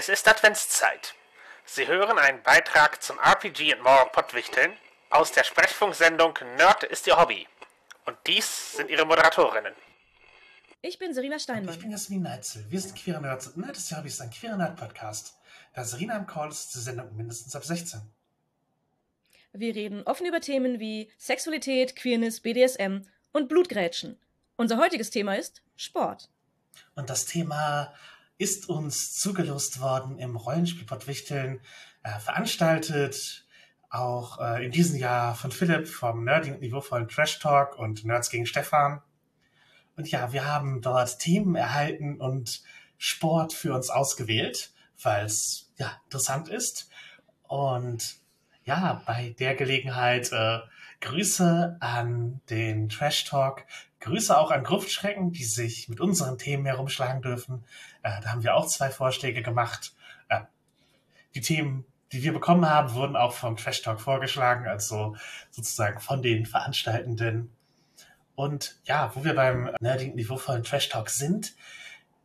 Es ist Adventszeit. Sie hören einen Beitrag zum RPG and More Pottwichteln aus der Sprechfunksendung Nerd ist Ihr Hobby. Und dies sind Ihre Moderatorinnen. Ich bin Serena Steinmann. Ich bin Jasmin Neitzel. Wir sind Queere Nerds und Nerd ist Ihr Hobby ist ein Queere Nerd Podcast. Da Serena im Call ist, ist die Sendung mindestens ab 16. Wir reden offen über Themen wie Sexualität, Queerness, BDSM und Blutgrätschen. Unser heutiges Thema ist Sport. Und das Thema ist uns zugelost worden im Rollenspielpott Wichteln, äh, veranstaltet auch äh, in diesem Jahr von Philipp vom Nerding niveauvollen Trash Talk und Nerds gegen Stefan. Und ja, wir haben dort Themen erhalten und Sport für uns ausgewählt, weil es ja interessant ist. Und ja, bei der Gelegenheit äh, Grüße an den Trash Talk, Grüße auch an Gruftschrecken, die sich mit unseren Themen herumschlagen dürfen. Äh, da haben wir auch zwei Vorschläge gemacht. Äh, die Themen, die wir bekommen haben, wurden auch vom Trash Talk vorgeschlagen, also sozusagen von den Veranstaltenden. Und ja, wo wir beim nerdigen niveauvollen Trash Talk sind,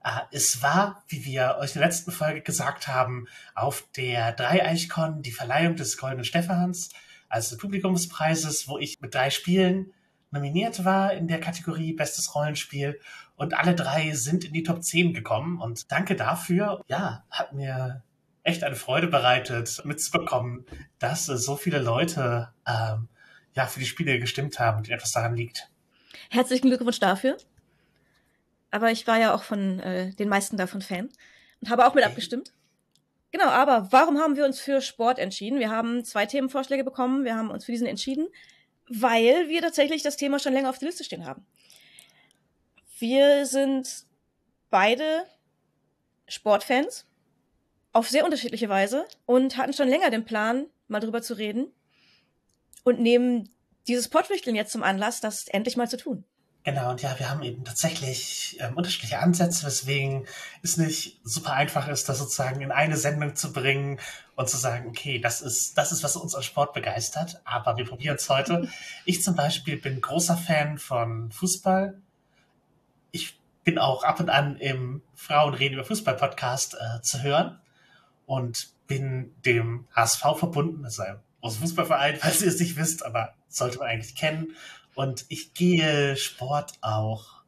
äh, es war, wie wir euch in der letzten Folge gesagt haben, auf der Dreieichkon die Verleihung des Goldenen Stephans, also Publikumspreises, wo ich mit drei Spielen nominiert war in der Kategorie Bestes Rollenspiel und alle drei sind in die Top 10 gekommen und danke dafür. Ja, hat mir echt eine Freude bereitet, mitzubekommen, dass so viele Leute ähm, ja für die Spiele gestimmt haben, die etwas daran liegt. Herzlichen Glückwunsch dafür. Aber ich war ja auch von äh, den meisten davon Fan und habe auch mit okay. abgestimmt. Genau, aber warum haben wir uns für Sport entschieden? Wir haben zwei Themenvorschläge bekommen. Wir haben uns für diesen entschieden, weil wir tatsächlich das Thema schon länger auf der Liste stehen haben. Wir sind beide Sportfans auf sehr unterschiedliche Weise und hatten schon länger den Plan, mal drüber zu reden und nehmen dieses Pottwichteln jetzt zum Anlass, das endlich mal zu tun. Genau, und ja, wir haben eben tatsächlich ähm, unterschiedliche Ansätze, weswegen es nicht super einfach ist, das sozusagen in eine Sendung zu bringen und zu sagen, okay, das ist, das ist, was uns an Sport begeistert, aber wir probieren es heute. Ich zum Beispiel bin großer Fan von Fußball. Ich bin auch ab und an im Frauen reden über Fußball Podcast äh, zu hören und bin dem HSV verbunden, das ist ein großer Fußballverein, falls ihr es nicht wisst, aber sollte man eigentlich kennen. Und ich gehe Sport auch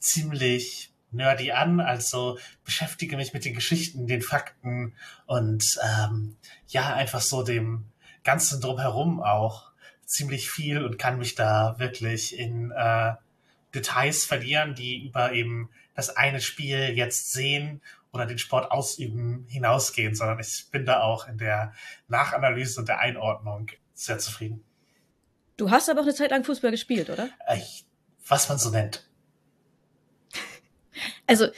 ziemlich nerdy an, also beschäftige mich mit den Geschichten, den Fakten und ähm, ja, einfach so dem Ganzen drumherum auch ziemlich viel und kann mich da wirklich in äh, Details verlieren, die über eben das eine Spiel jetzt sehen oder den Sport ausüben hinausgehen, sondern ich bin da auch in der Nachanalyse und der Einordnung sehr zufrieden. Du hast aber auch eine Zeit lang Fußball gespielt, oder? Ich, was man so nennt. Also,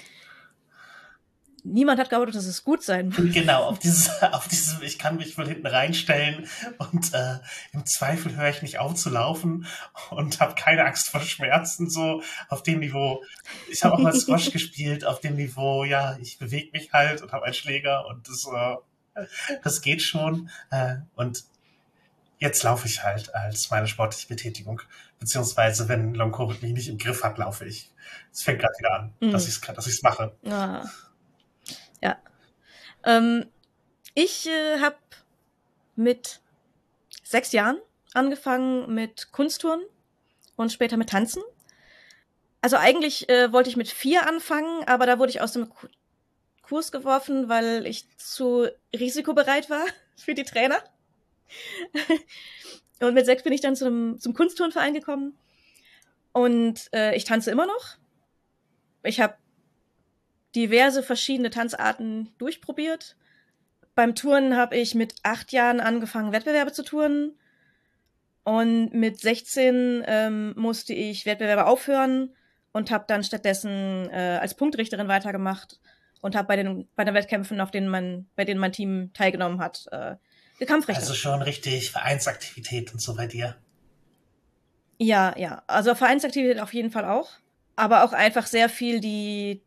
niemand hat gearbeitet, dass es gut sein muss. Genau, auf dieses, auf dieses, ich kann mich wohl hinten reinstellen und äh, im Zweifel höre ich nicht auf zu laufen und habe keine Angst vor Schmerzen, so auf dem Niveau. Ich habe auch mal Squash gespielt, auf dem Niveau, ja, ich bewege mich halt und habe einen Schläger und das, äh, das geht schon. Äh, und jetzt laufe ich halt als meine sportliche Betätigung. Beziehungsweise, wenn Long Covid mich nicht im Griff hat, laufe ich. Es fängt gerade wieder an, mhm. dass ich es dass ich's mache. Ah. Ja. Ähm, ich äh, habe mit sechs Jahren angefangen mit Kunsttouren und später mit Tanzen. Also eigentlich äh, wollte ich mit vier anfangen, aber da wurde ich aus dem Kurs geworfen, weil ich zu risikobereit war für die Trainer. und mit sechs bin ich dann zum, zum Kunstturnverein gekommen. Und äh, ich tanze immer noch. Ich habe diverse verschiedene Tanzarten durchprobiert. Beim Touren habe ich mit acht Jahren angefangen, Wettbewerbe zu touren. Und mit 16 ähm, musste ich Wettbewerbe aufhören und habe dann stattdessen äh, als Punktrichterin weitergemacht und habe bei den bei den Wettkämpfen, auf denen man bei denen mein Team teilgenommen hat, äh, Kampfrichter. Also schon richtig Vereinsaktivität und so bei dir. Ja, ja. Also Vereinsaktivität auf jeden Fall auch. Aber auch einfach sehr viel die,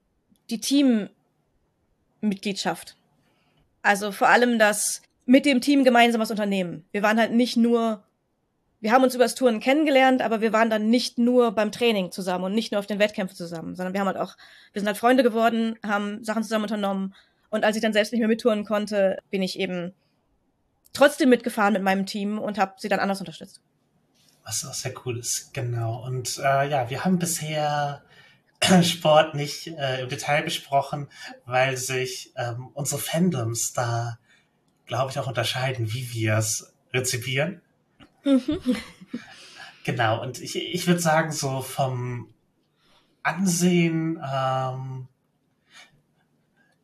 die Teammitgliedschaft. Also vor allem das mit dem Team gemeinsam was unternehmen. Wir waren halt nicht nur, wir haben uns übers Touren kennengelernt, aber wir waren dann nicht nur beim Training zusammen und nicht nur auf den Wettkämpfen zusammen, sondern wir haben halt auch, wir sind halt Freunde geworden, haben Sachen zusammen unternommen Und als ich dann selbst nicht mehr mittouren konnte, bin ich eben trotzdem mitgefahren mit meinem Team und habe sie dann anders unterstützt. Was auch sehr cool ist, genau. Und äh, ja, wir haben bisher Sport nicht äh, im Detail besprochen, weil sich ähm, unsere Fandoms da, glaube ich, auch unterscheiden, wie wir es rezipieren. Mhm. Genau, und ich, ich würde sagen, so vom Ansehen ähm,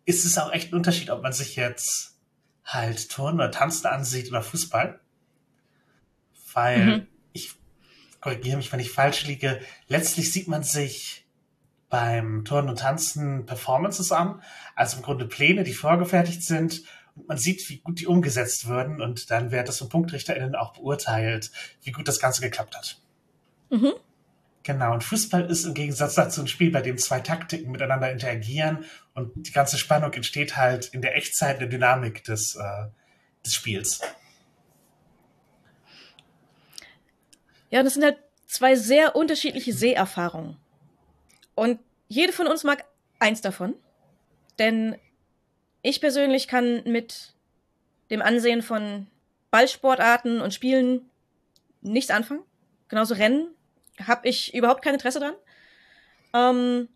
ist es auch echt ein Unterschied, ob man sich jetzt halt Turnen oder Tanzen ansieht oder Fußball. Weil mhm. ich korrigiere mich, wenn ich falsch liege. Letztlich sieht man sich beim Turnen und Tanzen Performances an, also im Grunde Pläne, die vorgefertigt sind. Und man sieht, wie gut die umgesetzt würden und dann wird das von PunktrichterInnen auch beurteilt, wie gut das Ganze geklappt hat. Mhm. Genau, und Fußball ist im Gegensatz dazu ein Spiel, bei dem zwei Taktiken miteinander interagieren und die ganze Spannung entsteht halt in der Echtzeit, in der Dynamik des, äh, des Spiels. Ja, das sind halt zwei sehr unterschiedliche Seherfahrungen. Und jede von uns mag eins davon. Denn ich persönlich kann mit dem Ansehen von Ballsportarten und Spielen nichts anfangen. Genauso Rennen habe ich überhaupt kein Interesse dran. Ähm,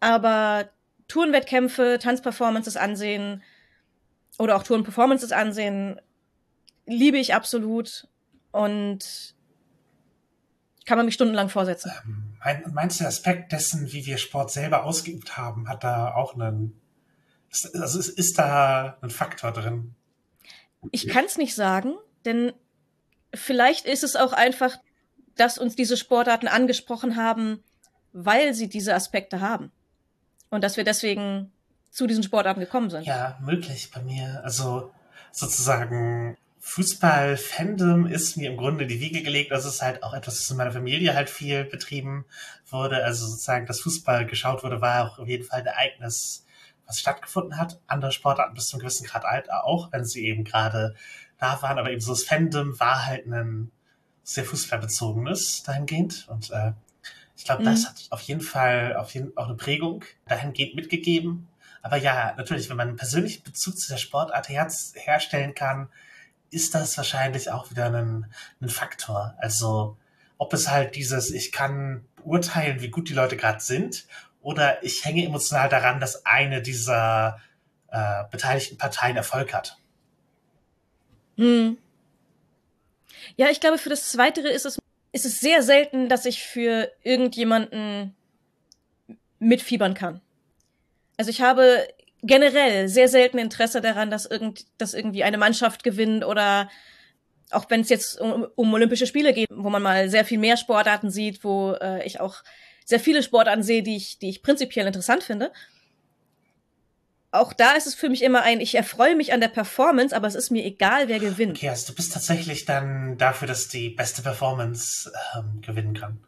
aber Tourenwettkämpfe, Tanzperformances ansehen oder auch Tourenperformances ansehen, liebe ich absolut und kann man mich stundenlang vorsetzen. Meinst du, der Aspekt dessen, wie wir Sport selber ausgeübt haben, hat da auch einen, also ist, ist da ein Faktor drin? Ich kann es nicht sagen, denn vielleicht ist es auch einfach dass uns diese Sportarten angesprochen haben, weil sie diese Aspekte haben. Und dass wir deswegen zu diesen Sportarten gekommen sind. Ja, möglich bei mir. Also sozusagen Fußball-Fandom ist mir im Grunde in die Wiege gelegt. Das ist halt auch etwas, was in meiner Familie halt viel betrieben wurde. Also sozusagen, dass Fußball geschaut wurde, war auch auf jeden Fall ein Ereignis, was stattgefunden hat. Andere Sportarten bis zum gewissen Grad alt auch, wenn sie eben gerade da waren. Aber eben so das Fandom war halt ein sehr fußballbezogen ist, dahingehend. Und äh, ich glaube, mhm. das hat auf jeden Fall auf jeden, auch eine Prägung dahingehend mitgegeben. Aber ja, natürlich, wenn man einen persönlichen Bezug zu der Sportart her herstellen kann, ist das wahrscheinlich auch wieder ein, ein Faktor. Also ob es halt dieses, ich kann beurteilen, wie gut die Leute gerade sind, oder ich hänge emotional daran, dass eine dieser äh, beteiligten Parteien Erfolg hat. Hm. Ja, ich glaube, für das Zweitere ist es, ist es sehr selten, dass ich für irgendjemanden mitfiebern kann. Also ich habe generell sehr selten Interesse daran, dass, irgend, dass irgendwie eine Mannschaft gewinnt oder auch wenn es jetzt um, um, Olympische Spiele geht, wo man mal sehr viel mehr Sportarten sieht, wo äh, ich auch sehr viele Sportarten sehe, die ich, die ich prinzipiell interessant finde auch da ist es für mich immer ein, ich erfreue mich an der Performance, aber es ist mir egal, wer gewinnt. Okay, also du bist tatsächlich dann dafür, dass die beste Performance ähm, gewinnen kann.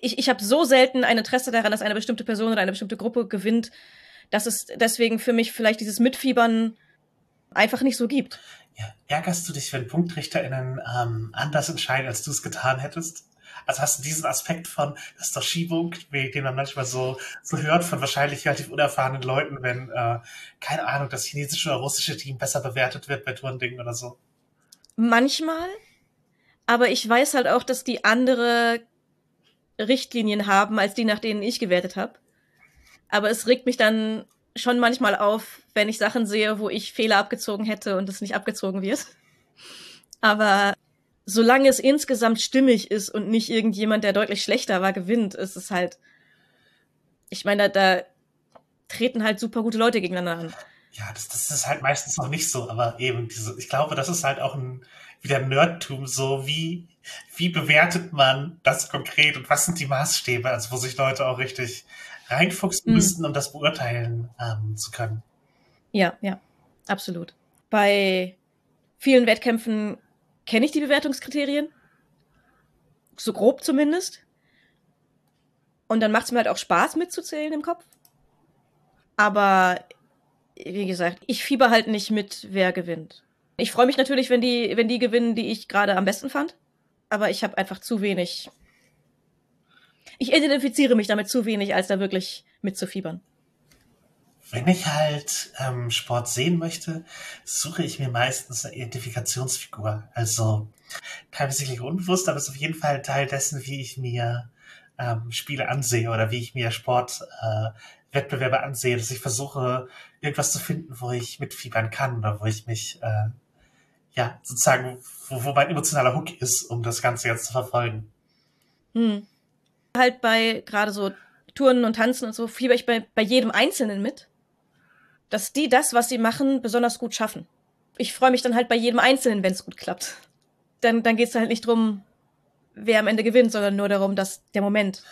Ich, ich habe so selten ein Interesse daran, dass eine bestimmte Person oder eine bestimmte Gruppe gewinnt, dass es deswegen für mich vielleicht dieses Mitfiebern einfach nicht so gibt. Ja, ärgerst du dich, wenn PunktrichterInnen ähm, anders entscheiden, als du es getan hättest? Also hast du diesen Aspekt von, das ist doch Schiebung, den man manchmal so, so hört von wahrscheinlich relativ unerfahrenen Leuten, wenn, äh, keine Ahnung, das chinesische oder russische Team besser bewertet wird bei Turndingen oder so. Manchmal, aber ich weiß halt auch, dass die andere Richtlinien haben, als die, nach denen ich gewertet habe. Aber es regt mich dann schon manchmal auf, wenn ich Sachen sehe, wo ich Fehler abgezogen hätte und es nicht abgezogen wird. Aber solange es insgesamt stimmig ist und nicht irgendjemand, der deutlich schlechter war, gewinnt, ist es halt. Ich meine, da, da treten halt super gute Leute gegeneinander an. Ja, das, das ist halt meistens noch nicht so, aber eben diese, ich glaube, das ist halt auch ein wieder Nerdtum, so wie, wie bewertet man das konkret und was sind die Maßstäbe, also wo sich Leute auch richtig reinfuchsen mhm. müssten, um das beurteilen ähm, zu können. Ja, ja, absolut. Bei vielen Wettkämpfen kenne ich die Bewertungskriterien. So grob zumindest. Und dann macht es mir halt auch Spaß mitzuzählen im Kopf. Aber wie gesagt, ich fieber halt nicht mit, wer gewinnt. Ich freue mich natürlich, wenn die, wenn die gewinnen, die ich gerade am besten fand. Aber ich habe einfach zu wenig. Ich identifiziere mich damit zu wenig, als da wirklich mitzufiebern. wenn ich halt ähm, Sport sehen möchte, suche ich mir meistens eine Identifikationsfigur. Also teilweise unbewusst, aber es ist auf jeden Fall Teil dessen, wie ich mir ähm, Spiele ansehe oder wie ich mir Sportwettbewerbe äh, ansehe, dass ich versuche, irgendwas zu finden, wo ich mitfiebern kann oder wo ich mich, äh, ja, sozusagen, wo, wo mein emotionaler Hook ist, um das Ganze jetzt zu verfolgen. Hm. Halt bei gerade so Touren und Tanzen und so fieber ich bei, bei jedem Einzelnen mit, dass die das, was sie machen, besonders gut schaffen. Ich freue mich dann halt bei jedem Einzelnen, wenn es gut klappt. Dann, dann geht es halt nicht drum, wer am Ende gewinnt, sondern nur darum, dass der Moment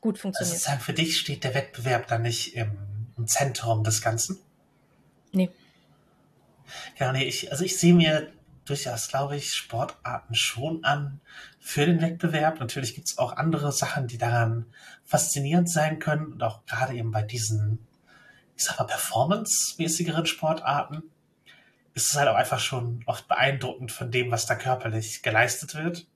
gut funktioniert. Also sagen, für dich steht der Wettbewerb dann nicht im, im Zentrum des Ganzen? Nee. Ja, nee, ich, also ich sehe mir durchaus, glaube ich, Sportarten schon an für den Wettbewerb. Natürlich gibt es auch andere Sachen, die daran faszinierend sein können und auch gerade eben bei diesen, ich sag mal, performance-mäßigeren Sportarten ist es halt auch einfach schon oft beeindruckend von dem, was da körperlich geleistet wird.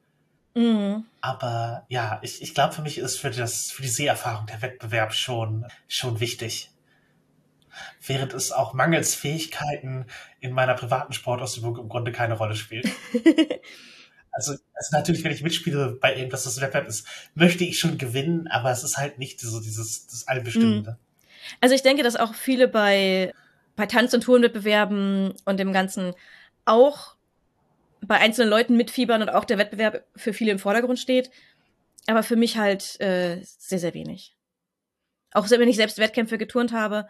Mhm. Aber ja, ich, ich glaube, für mich ist für, das, für die Seherfahrung der Wettbewerb schon, schon wichtig. Während es auch mangels Fähigkeiten in meiner privaten Sportausübung im Grunde keine Rolle spielt. also, also natürlich, wenn ich mitspiele bei irgendwas, das Wettbewerb ist, möchte ich schon gewinnen, aber es ist halt nicht so dieses das Allbestimmende. Mhm. Also ich denke, dass auch viele bei, bei Tanz- und Tourenwettbewerben und dem Ganzen auch bei einzelnen Leuten mitfiebern und auch der Wettbewerb für viele im Vordergrund steht. Aber für mich halt äh, sehr, sehr wenig. Auch wenn ich selbst Wettkämpfe geturnt habe.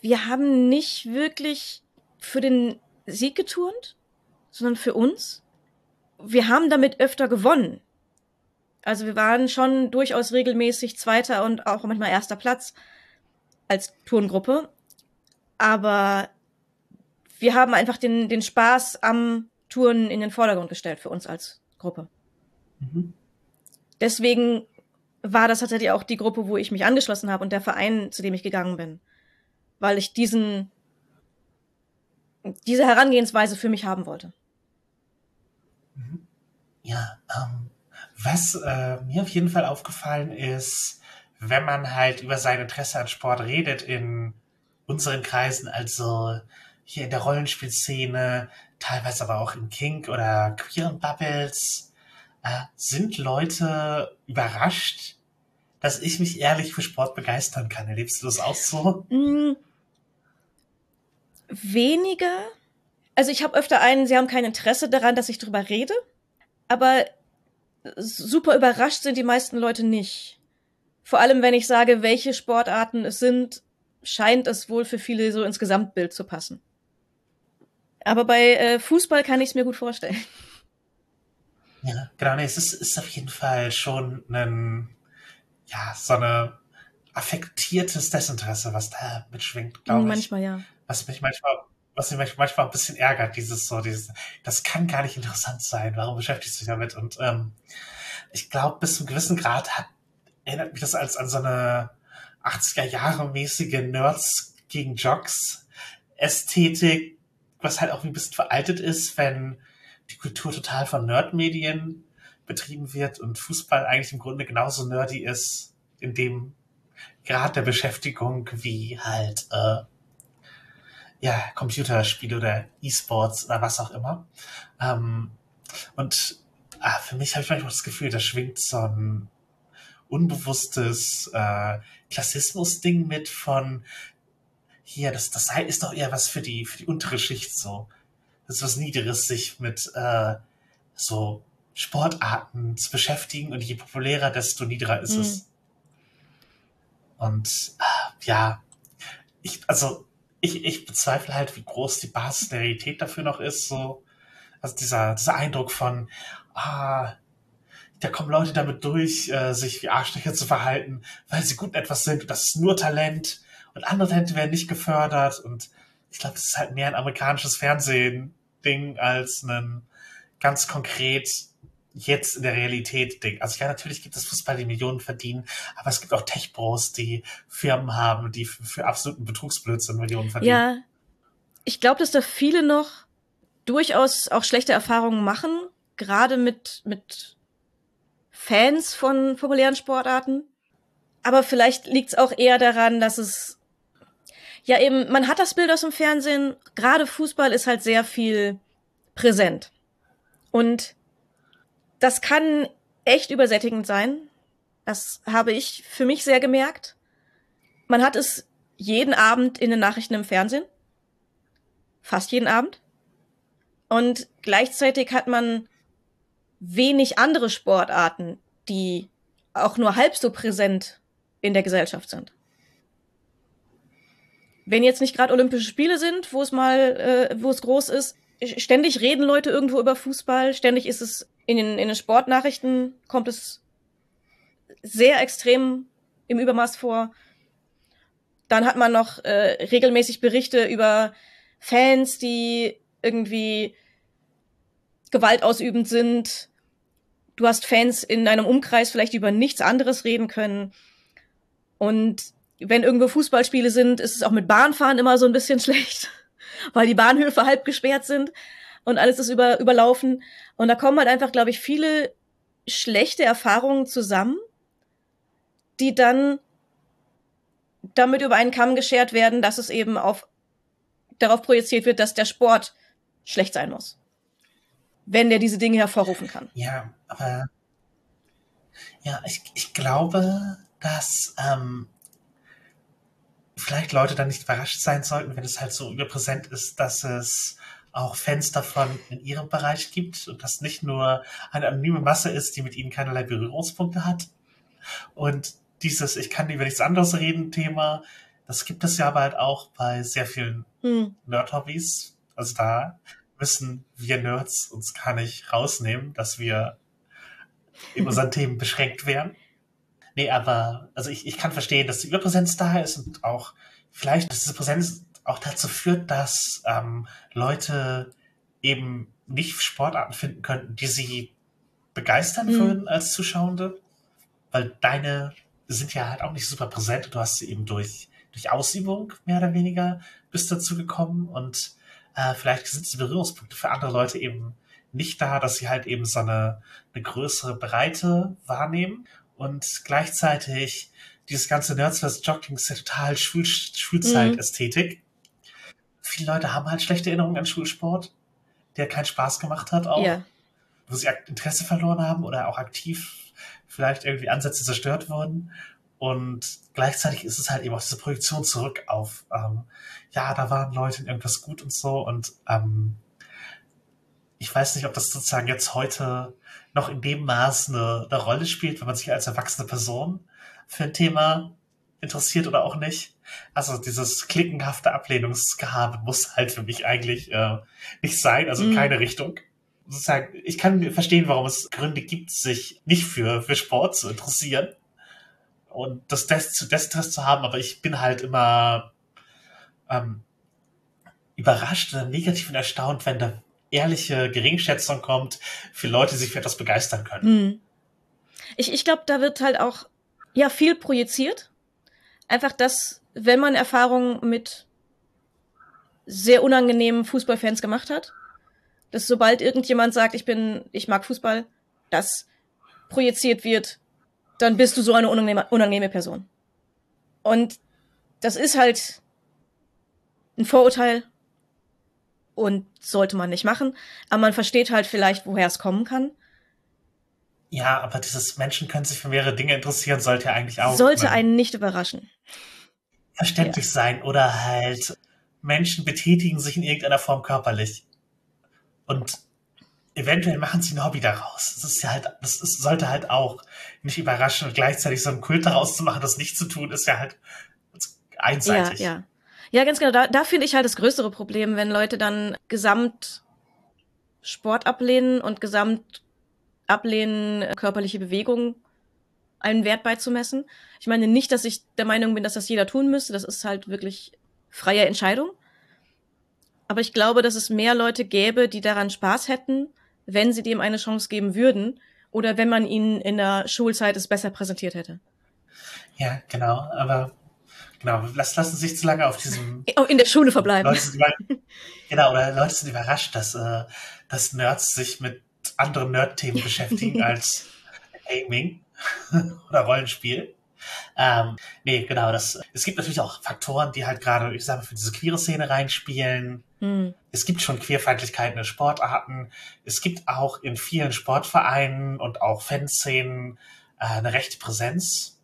Wir haben nicht wirklich für den Sieg geturnt, sondern für uns. Wir haben damit öfter gewonnen. Also wir waren schon durchaus regelmäßig Zweiter und auch manchmal erster Platz als Turngruppe. Aber wir haben einfach den, den Spaß am Touren in den Vordergrund gestellt für uns als Gruppe. Mhm. Deswegen war das tatsächlich auch die Gruppe, wo ich mich angeschlossen habe und der Verein, zu dem ich gegangen bin. Weil ich diesen, diese Herangehensweise für mich haben wollte. Mhm. Ja, ähm, was äh, mir auf jeden Fall aufgefallen ist, wenn man halt über sein Interesse an Sport redet in unseren Kreisen, also hier in der Rollenspielszene, teilweise aber auch im Kink oder queeren Bubbles, äh, sind Leute überrascht, dass ich mich ehrlich für Sport begeistern kann. Erlebst du das auch so? Mm, weniger. Also ich habe öfter einen, sie haben kein Interesse daran, dass ich drüber rede, aber super überrascht sind die meisten Leute nicht. Vor allem, wenn ich sage, welche Sportarten es sind, scheint es wohl für viele so ins Gesamtbild zu passen. Aber bei äh, Fußball kann ich es mir gut vorstellen. Ja, genau, nee, es ist, ist auf jeden Fall schon ein, ja, so eine affektiertes Desinteresse, was da mitschwingt, glaube ich. Manchmal, ja. Was mich manchmal, was mich manchmal ein bisschen ärgert, dieses so, dieses, das kann gar nicht interessant sein, warum beschäftigst du dich damit? Und ähm, ich glaube, bis zu einem gewissen Grad hat, erinnert mich das als an so eine 80er Jahre mäßige Nerds gegen Jocks Ästhetik, was halt auch ein bisschen veraltet ist, wenn die Kultur total von Nerdmedien betrieben wird und Fußball eigentlich im Grunde genauso nerdy ist, in dem Grad der Beschäftigung wie halt äh, ja Computerspiele oder E-Sports oder was auch immer. Ähm, und ah, für mich habe ich manchmal das Gefühl, da schwingt so ein unbewusstes äh, Klassismus-Ding mit von hier, das, das ist doch eher was für die, für die untere Schicht so. Das ist was Niederes, sich mit äh, so Sportarten zu beschäftigen und je populärer, desto niedriger ist mhm. es. Und äh, ja, ich, also ich, ich bezweifle halt, wie groß die Basis der Realität dafür noch ist. So, also dieser, dieser Eindruck von, ah, da kommen Leute damit durch, äh, sich wie Arschlöcher zu verhalten, weil sie gut in etwas sind und das ist nur Talent und andere Talente werden nicht gefördert und ich glaube, es ist halt mehr ein amerikanisches Fernsehen-Ding als ein ganz konkret jetzt in der Realität Ding. Also ja, natürlich gibt es Fußball, die Millionen verdienen, aber es gibt auch Tech-Bros, die Firmen haben, die für, für absoluten Betrugsblödsinn Millionen verdienen. Ja, ich glaube, dass da viele noch durchaus auch schlechte Erfahrungen machen, gerade mit, mit Fans von populären Sportarten. Aber vielleicht liegt es auch eher daran, dass es Ja, eben, man hat das Bild aus dem Fernsehen. Gerade Fußball ist halt sehr viel präsent. Und das kann echt übersättigend sein. Das habe ich für mich sehr gemerkt. Man hat es jeden Abend in den Nachrichten im Fernsehen. Fast jeden Abend. Und gleichzeitig hat man wenig andere Sportarten, die auch nur halb so präsent in der Gesellschaft sind. Wenn jetzt nicht gerade Olympische Spiele sind, wo es mal, äh, wo es groß ist, ständig reden Leute irgendwo über Fußball, ständig ist es in den, in den Sportnachrichten, kommt es sehr extrem im Übermaß vor. Dann hat man noch äh, regelmäßig Berichte über Fans, die irgendwie gewaltausübend sind. Du hast Fans in deinem Umkreis vielleicht über nichts anderes reden können. Und wenn irgendwo Fußballspiele sind, ist es auch mit Bahnfahren immer so ein bisschen schlecht, weil die Bahnhöfe halb gesperrt sind und alles ist über, überlaufen. Und da kommen halt einfach, glaube ich, viele schlechte Erfahrungen zusammen, die dann damit über einen Kamm geschert werden, dass es eben auf, darauf projiziert wird, dass der Sport schlecht sein muss. Wenn der diese Dinge hervorrufen kann. Ja, aber ja, ich, ich glaube, dass ähm, vielleicht Leute dann nicht überrascht sein sollten, wenn es halt so überpräsent ist, dass es auch Fans davon in ihrem Bereich gibt und das nicht nur eine anonyme Masse ist, die mit ihnen keinerlei Berührungspunkte hat. Und dieses Ich kann über nichts anderes reden Thema, das gibt es ja aber halt auch bei sehr vielen hm. Nerd-Hobbys. Also da müssen wir Nerds uns gar nicht rausnehmen, dass wir in unseren Themen beschränkt werden. Nee, aber also ich, ich kann verstehen, dass die Überpräsenz da ist und auch vielleicht, dass diese Präsenz auch dazu führt, dass ähm, Leute eben nicht Sportarten finden könnten, die sie begeistern mhm. würden als Zuschauende. Weil deine sind ja halt auch nicht super präsent. Du hast sie eben durch, durch Ausübung mehr oder weniger bis dazu gekommen und äh, vielleicht sind die Berührungspunkte für andere Leute eben nicht da, dass sie halt eben so eine, eine größere Breite wahrnehmen und gleichzeitig dieses ganze Nerds vs. Jogging ist ja total Schul Schulzeit-Ästhetik. Mhm. Viele Leute haben halt schlechte Erinnerungen an Schulsport, der keinen Spaß gemacht hat auch. Ja. Wo sie Interesse verloren haben oder auch aktiv vielleicht irgendwie Ansätze zerstört wurden. Und gleichzeitig ist es halt eben auch diese Projektion zurück auf, ähm, ja, da waren Leute in irgendwas gut und so. Und ähm, ich weiß nicht, ob das sozusagen jetzt heute noch in dem Maß eine, eine Rolle spielt, wenn man sich als erwachsene Person für ein Thema interessiert oder auch nicht. Also dieses klickenhafte Ablehnungsgehabe muss halt für mich eigentlich äh, nicht sein, also in mhm. keine Richtung. Sozusagen, ich kann verstehen, warum es Gründe gibt, sich nicht für, für Sport zu interessieren und das Des zu Desinteresse zu haben, aber ich bin halt immer ähm, überrascht oder negativ und erstaunt, wenn da ehrliche Geringschätzung kommt für Leute, die sich für etwas begeistern können. Hm. Ich, ich glaube, da wird halt auch ja viel projiziert. Einfach, dass, wenn man Erfahrungen mit sehr unangenehmen Fußballfans gemacht hat, dass sobald irgendjemand sagt, ich bin, ich mag Fußball, das projiziert wird, dann bist du so eine unangenehme, unangenehme Person. Und das ist halt ein Vorurteil, und sollte man nicht machen. Aber man versteht halt vielleicht, woher es kommen kann. Ja, aber dieses Menschen können sich für mehrere Dinge interessieren, sollte ja eigentlich auch. Sollte einen nicht überraschen. Verständlich ja. sein oder halt Menschen betätigen sich in irgendeiner Form körperlich. Und eventuell machen sie ein Hobby daraus. Das ist ja halt, das ist, sollte halt auch nicht überraschen und gleichzeitig so einen Kult daraus zu machen, das nicht zu tun, ist ja halt einseitig. Ja, ja. Ja, ganz genau. Da, da finde ich halt das größere Problem, wenn Leute dann gesamt Sport ablehnen und gesamt ablehnen, körperliche Bewegung einen Wert beizumessen. Ich meine nicht, dass ich der Meinung bin, dass das jeder tun müsste. Das ist halt wirklich freie Entscheidung. Aber ich glaube, dass es mehr Leute gäbe, die daran Spaß hätten, wenn sie dem eine Chance geben würden oder wenn man ihnen in der Schulzeit es besser präsentiert hätte. Ja, genau. Aber Genau, lass, lassen sich zu lange auf diesem. In der Schule verbleiben. Leute genau, oder Leute sind überrascht, dass, äh, dass Nerds sich mit anderen Nerd-Themen beschäftigen als Gaming oder Rollenspiel. Ähm, nee, genau, das, es gibt natürlich auch Faktoren, die halt gerade, ich sage mal, für diese queere Szene reinspielen. Hm. Es gibt schon Queerfeindlichkeiten in Sportarten. Es gibt auch in vielen Sportvereinen und auch Fanszenen äh, eine rechte Präsenz.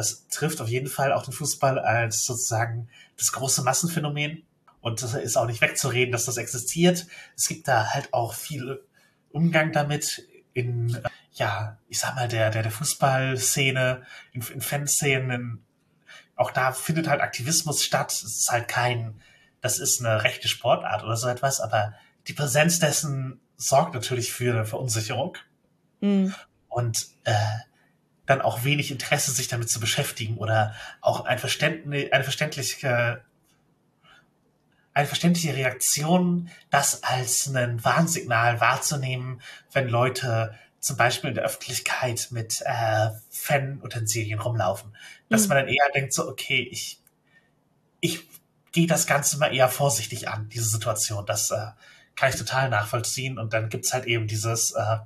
Das trifft auf jeden Fall auch den Fußball als sozusagen das große Massenphänomen. Und das ist auch nicht wegzureden, dass das existiert. Es gibt da halt auch viel Umgang damit in, ja, ich sag mal, der, der, der Fußballszene, in, in Fanszenen. Auch da findet halt Aktivismus statt. Es ist halt kein, das ist eine rechte Sportart oder so etwas, aber die Präsenz dessen sorgt natürlich für eine Verunsicherung. Mhm. Und äh, dann auch wenig Interesse, sich damit zu beschäftigen oder auch ein Verständnis, eine verständliche eine verständliche Reaktion, das als ein Warnsignal wahrzunehmen, wenn Leute zum Beispiel in der Öffentlichkeit mit äh, Fan-Utensilien rumlaufen. Dass mhm. man dann eher denkt, so, okay, ich, ich gehe das Ganze mal eher vorsichtig an, diese Situation. Das äh, kann ich total nachvollziehen. Und dann gibt's halt eben dieses, äh,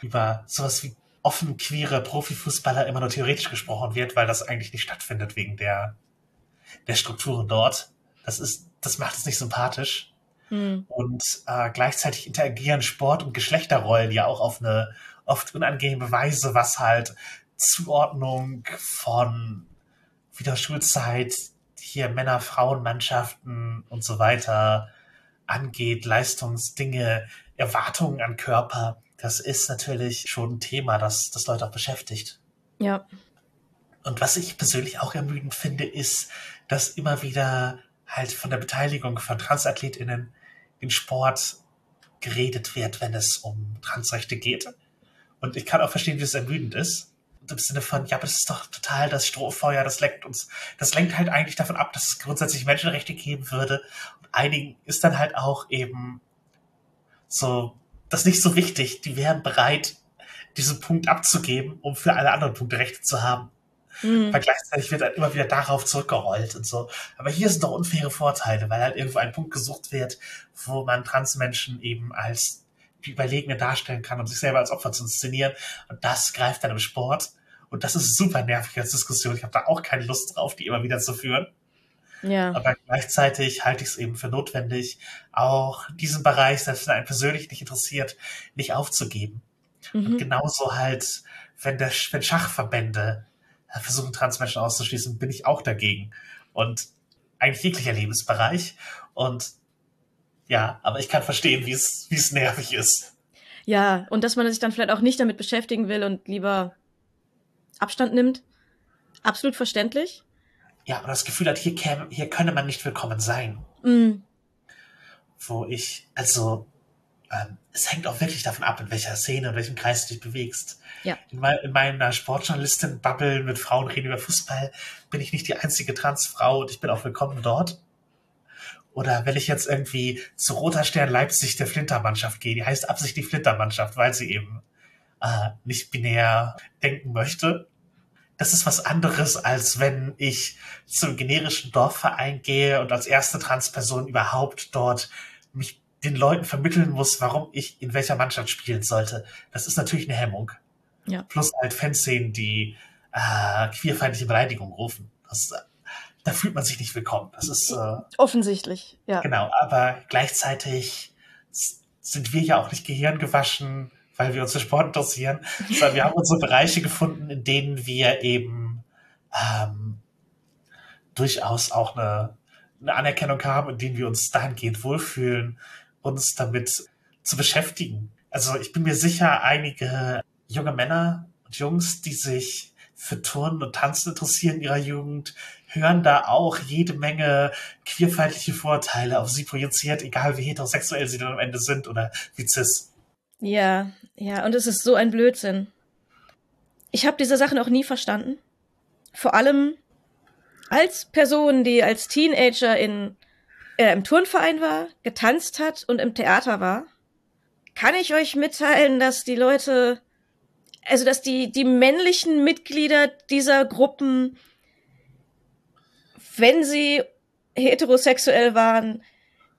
über sowas wie offen queere Profifußballer immer nur theoretisch gesprochen wird, weil das eigentlich nicht stattfindet wegen der, der Strukturen dort. Das ist, das macht es nicht sympathisch. Hm. Und äh, gleichzeitig interagieren Sport und Geschlechterrollen ja auch auf eine oft unangenehme Weise, was halt Zuordnung von wieder Schulzeit, hier Männer, Frauen, Mannschaften und so weiter angeht, Leistungsdinge, Erwartungen an Körper das ist natürlich schon ein Thema, das, das Leute auch beschäftigt. Ja. Und was ich persönlich auch ermüdend finde, ist, dass immer wieder halt von der Beteiligung von TransathletInnen im Sport geredet wird, wenn es um Transrechte geht. Und ich kann auch verstehen, wie es ermüdend ist. Im Sinne von, ja, aber das ist doch total das Strohfeuer, das lenkt uns, das lenkt halt eigentlich davon ab, dass es grundsätzlich Menschenrechte geben würde. Und einigen ist dann halt auch eben so das nicht so wichtig. Die wären bereit, diesen Punkt abzugeben, um für alle anderen Punkte Rechte zu haben. Mhm. Weil gleichzeitig wird halt immer wieder darauf zurückgerollt und so. Aber hier sind doch unfaire Vorteile, weil halt irgendwo ein Punkt gesucht wird, wo man Transmenschen eben als die Überlegene darstellen kann, um sich selber als Opfer zu inszenieren. Und das greift dann im Sport. Und das ist super nervig als Diskussion. Ich habe da auch keine Lust drauf, die immer wieder zu führen. Ja. Aber gleichzeitig halte ich es eben für notwendig, auch diesen Bereich, selbst wenn einen persönlich nicht interessiert, nicht aufzugeben. Mhm. Und genauso halt, wenn, der, wenn Schachverbände versuchen, Transmenschen auszuschließen, bin ich auch dagegen. Und eigentlich jeglicher Lebensbereich. Und ja, aber ich kann verstehen, wie es, wie es nervig ist. Ja, und dass man sich dann vielleicht auch nicht damit beschäftigen will und lieber Abstand nimmt. Absolut verständlich ja, und das Gefühl hat, hier käme, hier könne man nicht willkommen sein. Mm. Wo ich, also, ähm, es hängt auch wirklich davon ab, in welcher Szene, in welchem Kreis du dich bewegst. Ja. In, mein, in meiner Sportjournalistin-Bubble mit Frauen reden über Fußball bin ich nicht die einzige Transfrau und ich bin auch willkommen dort. Oder wenn ich jetzt irgendwie zu Roter Stern Leipzig der Flintermannschaft gehe, die heißt absichtlich Flintermannschaft, weil sie eben äh, nicht binär denken möchte das ist was anderes, als wenn ich zum generischen Dorfverein gehe und als erste Transperson überhaupt dort mich den Leuten vermitteln muss, warum ich in welcher Mannschaft spielen sollte. Das ist natürlich eine Hemmung. Ja. Plus halt Fanszenen, die äh, queerfeindliche Beleidigung rufen. Das, äh, da fühlt man sich nicht willkommen. Das ist äh, offensichtlich, ja. Genau, aber gleichzeitig sind wir ja auch nicht gehirngewaschen weil wir uns für Sport interessieren, sondern wir haben unsere Bereiche gefunden, in denen wir eben ähm, durchaus auch eine, eine Anerkennung haben, in denen wir uns dahingehend wohlfühlen, uns damit zu beschäftigen. Also ich bin mir sicher, einige junge Männer und Jungs, die sich für Turnen und Tanzen interessieren in ihrer Jugend, hören da auch jede Menge queerfeindliche Vorteile auf sie projiziert, egal wie heterosexuell sie dann am Ende sind oder wie cis. Ja, ja, und es ist so ein Blödsinn. Ich habe diese Sachen auch nie verstanden. Vor allem als Person, die als Teenager in, äh, im Turnverein war, getanzt hat und im Theater war, kann ich euch mitteilen, dass die Leute, also dass die, die männlichen Mitglieder dieser Gruppen, wenn sie heterosexuell waren,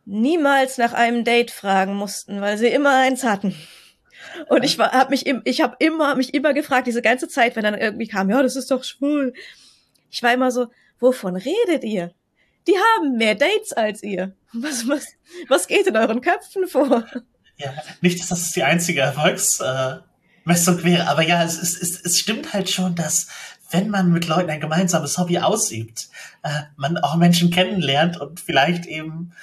niemals nach einem Date fragen mussten, weil sie immer eins hatten. Und ich habe mich, ich habe immer mich immer gefragt diese ganze Zeit, wenn dann irgendwie kam, ja, das ist doch schwul. Ich war immer so, wovon redet ihr? Die haben mehr Dates als ihr. Was, was, was geht in euren Köpfen vor? Ja, nicht, dass das die einzige Erfolgsmessung äh, wäre, aber ja, es, es, es, es stimmt halt schon, dass wenn man mit Leuten ein gemeinsames Hobby ausübt, äh, man auch Menschen kennenlernt und vielleicht eben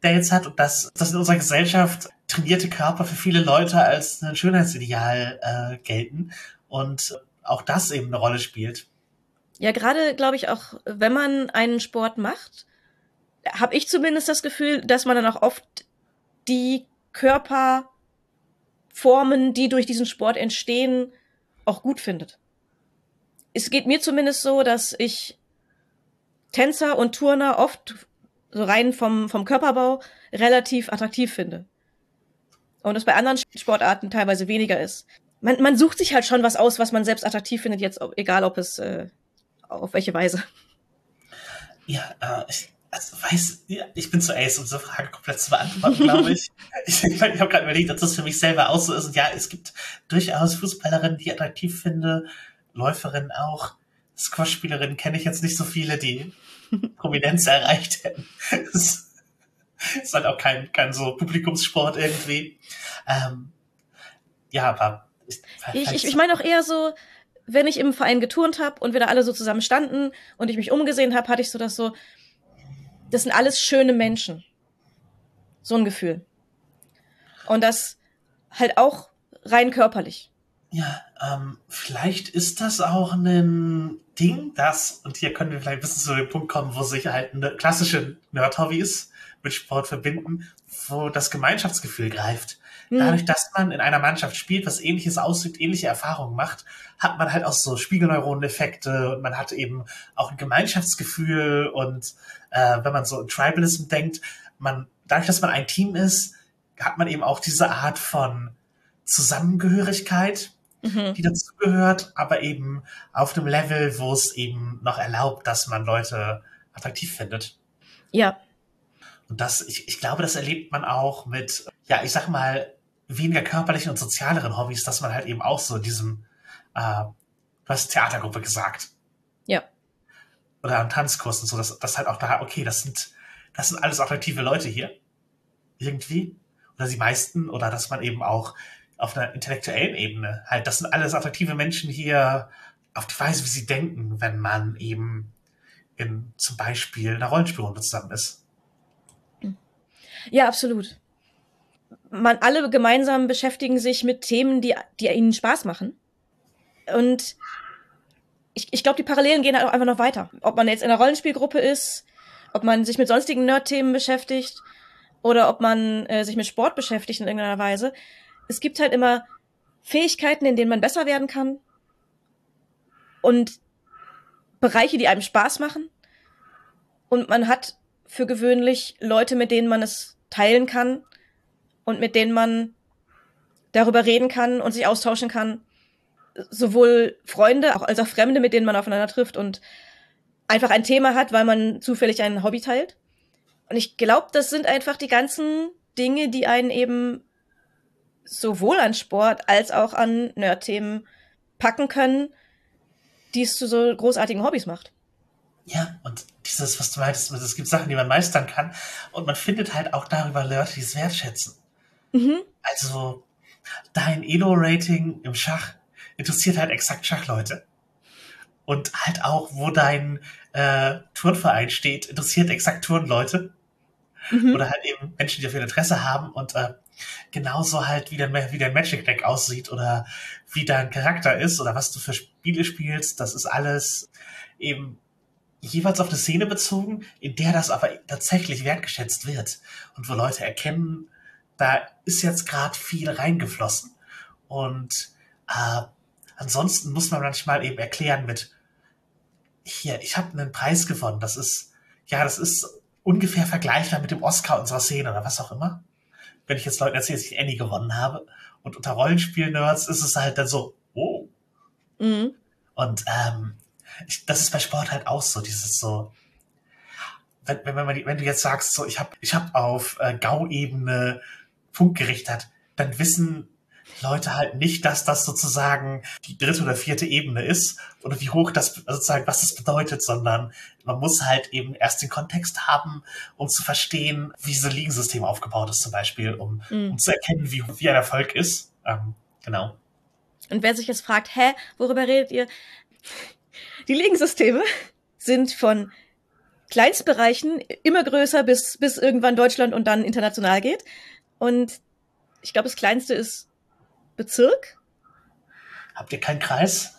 Dates hat und dass das in unserer Gesellschaft trainierte Körper für viele Leute als ein Schönheitsideal äh, gelten und auch das eben eine Rolle spielt. Ja, gerade glaube ich auch, wenn man einen Sport macht, habe ich zumindest das Gefühl, dass man dann auch oft die Körperformen, die durch diesen Sport entstehen, auch gut findet. Es geht mir zumindest so, dass ich Tänzer und Turner oft so rein vom, vom Körperbau relativ attraktiv finde. Und das bei anderen Sportarten teilweise weniger ist. Man, man sucht sich halt schon was aus, was man selbst attraktiv findet, jetzt egal ob es äh, auf welche Weise. Ja, äh, ich also weiß, ja, ich bin zu Ace, um diese Frage komplett zu beantworten, glaube ich. ich. Ich, ich habe gerade überlegt, dass das für mich selber auch so ist. Und ja, es gibt durchaus Fußballerinnen, die ich attraktiv finde, Läuferinnen auch. Squash-Spielerinnen kenne ich jetzt nicht so viele, die Prominenz erreicht hätten. Ist halt auch kein, kein so Publikumssport irgendwie. Ähm, ja, aber ich, ich, ich meine auch eher so, wenn ich im Verein geturnt habe und wir da alle so zusammen standen und ich mich umgesehen habe, hatte ich so das so, das sind alles schöne Menschen. So ein Gefühl. Und das halt auch rein körperlich. Ja, ähm, vielleicht ist das auch ein Ding, das, und hier können wir vielleicht ein bisschen zu dem Punkt kommen, wo sich halt eine klassische Nerd-Hobbys mit Sport verbinden, wo das Gemeinschaftsgefühl greift. Mhm. Dadurch, dass man in einer Mannschaft spielt, was ähnliches aussieht, ähnliche Erfahrungen macht, hat man halt auch so Spiegelneuroneneffekte und man hat eben auch ein Gemeinschaftsgefühl und äh, wenn man so in Tribalism denkt, man, dadurch, dass man ein Team ist, hat man eben auch diese Art von Zusammengehörigkeit, mhm. die dazugehört, aber eben auf einem Level, wo es eben noch erlaubt, dass man Leute attraktiv findet. Ja. Und das, ich, ich glaube, das erlebt man auch mit, ja, ich sag mal, weniger körperlichen und sozialeren Hobbys, dass man halt eben auch so in diesem, äh, du hast Theatergruppe gesagt. Ja oder am Tanzkurs und so, dass das halt auch da, okay, das sind, das sind alles attraktive Leute hier. Irgendwie. Oder die meisten, oder dass man eben auch auf einer intellektuellen Ebene halt, das sind alles attraktive Menschen hier auf die Weise, wie sie denken, wenn man eben in zum Beispiel einer Rollenspielrunde zusammen ist. Ja, absolut. Man alle gemeinsam beschäftigen sich mit Themen, die, die ihnen Spaß machen. Und ich, ich glaube, die Parallelen gehen halt auch einfach noch weiter. Ob man jetzt in einer Rollenspielgruppe ist, ob man sich mit sonstigen Nerd-Themen beschäftigt oder ob man äh, sich mit Sport beschäftigt in irgendeiner Weise. Es gibt halt immer Fähigkeiten, in denen man besser werden kann und Bereiche, die einem Spaß machen. Und man hat für gewöhnlich Leute, mit denen man es teilen kann und mit denen man darüber reden kann und sich austauschen kann sowohl Freunde als auch Fremde, mit denen man aufeinander trifft und einfach ein Thema hat, weil man zufällig ein Hobby teilt. Und ich glaube, das sind einfach die ganzen Dinge, die einen eben sowohl an Sport als auch an Nerd-Themen packen können, die es zu so großartigen Hobbys macht. Ja, und dieses, was du meintest, es gibt Sachen, die man meistern kann und man findet halt auch darüber Leute, die es wertschätzen. Mhm. Also dein Elo-Rating im Schach interessiert halt exakt Schachleute. Und halt auch, wo dein äh, Turnverein steht, interessiert exakt Turnleute. Mhm. Oder halt eben Menschen, die dafür Interesse haben und äh, genauso halt, wie dein, wie dein Magic Deck aussieht oder wie dein Charakter ist oder was du für Spiele spielst, das ist alles eben jeweils auf eine Szene bezogen, in der das aber tatsächlich wertgeschätzt wird und wo Leute erkennen, da ist jetzt gerade viel reingeflossen. Und äh, Ansonsten muss man manchmal eben erklären mit, hier, ich habe einen Preis gewonnen. Das ist, ja, das ist ungefähr vergleichbar mit dem Oscar unserer Szene oder was auch immer. Wenn ich jetzt Leuten erzähle, dass ich Annie gewonnen habe. Und unter Rollenspiel-Nerds ist es halt dann so, oh. Mhm. Und ähm, das ist bei Sport halt auch so, dieses so, wenn, wenn, man, wenn du jetzt sagst, so, ich habe ich hab auf äh, Gau-Ebene Punkt gerichtet, dann wissen Leute halt nicht, dass das sozusagen die dritte oder vierte Ebene ist oder wie hoch das sozusagen, was das bedeutet, sondern man muss halt eben erst den Kontext haben, um zu verstehen, wie so ein Ligensystem aufgebaut ist zum Beispiel, um, mhm. um zu erkennen, wie, wie ein Erfolg ist. Ähm, genau. Und wer sich jetzt fragt, hä, worüber redet ihr? Die Ligensysteme sind von Kleinstbereichen immer größer, bis, bis irgendwann Deutschland und dann international geht. Und ich glaube, das kleinste ist Bezirk. Habt ihr keinen Kreis?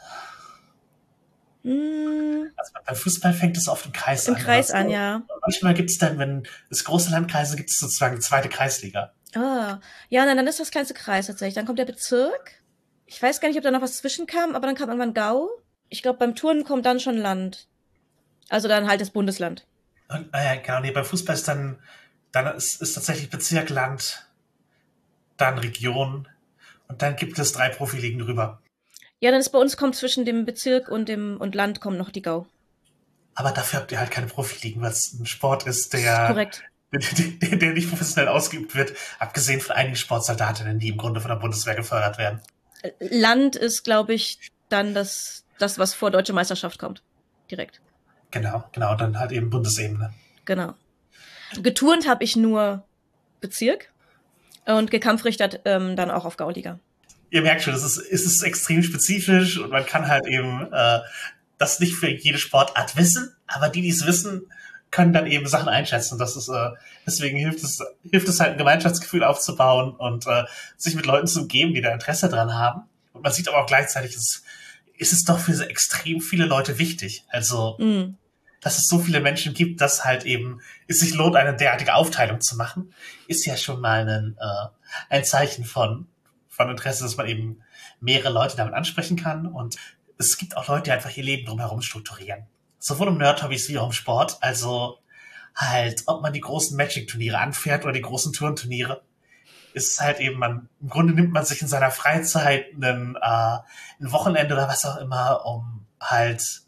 Hm. Also beim Fußball fängt es oft im Kreis Im an. Im Kreis an, ja. Manchmal gibt es dann, wenn es große Landkreise gibt, es sozusagen die zweite Kreisliga. Ah, ja, nein, dann ist das kleinste Kreis tatsächlich. Dann kommt der Bezirk. Ich weiß gar nicht, ob da noch was zwischenkam, aber dann kam irgendwann Gau. Ich glaube, beim Turnen kommt dann schon Land. Also dann halt das Bundesland. Und, äh, genau, nee, beim Fußball ist dann, dann ist, ist tatsächlich Bezirk, Land, dann Region und dann gibt es drei Profiligen drüber. Ja, dann ist bei uns kommt zwischen dem Bezirk und dem und Land kommt noch die Gau. Aber dafür habt ihr halt keine Profiligen, weil es ein Sport ist, der, Korrekt. Der, der nicht professionell ausgeübt wird, abgesehen von einigen Sportsoldatinnen, die im Grunde von der Bundeswehr gefördert werden. Land ist, glaube ich, dann das, das, was vor Deutsche Meisterschaft kommt. Direkt. Genau, genau, dann halt eben Bundesebene. Genau. Geturnt habe ich nur Bezirk und gekampfrichtert ähm, dann auch auf Gauliga. Ihr merkt schon, es ist, es ist extrem spezifisch und man kann halt eben äh, das nicht für jede Sportart wissen, aber die, die es wissen, können dann eben Sachen einschätzen. Das ist äh, deswegen hilft es hilft es halt ein Gemeinschaftsgefühl aufzubauen und äh, sich mit Leuten zu umgeben, die da Interesse dran haben. Und man sieht aber auch gleichzeitig, es ist es doch für so extrem viele Leute wichtig. Also mm. dass es so viele Menschen gibt, dass halt eben es sich lohnt, eine derartige Aufteilung zu machen, ist ja schon mal ein, äh, ein Zeichen von von Interesse, dass man eben mehrere Leute damit ansprechen kann. Und es gibt auch Leute, die einfach ihr Leben drumherum strukturieren sowohl um Nerd-Hobbys wie auch um Sport. Also halt, ob man die großen Magic-Turniere anfährt oder die großen Turnturniere, ist halt eben, man, im Grunde nimmt man sich in seiner Freizeit einen, äh, ein Wochenende oder was auch immer, um halt,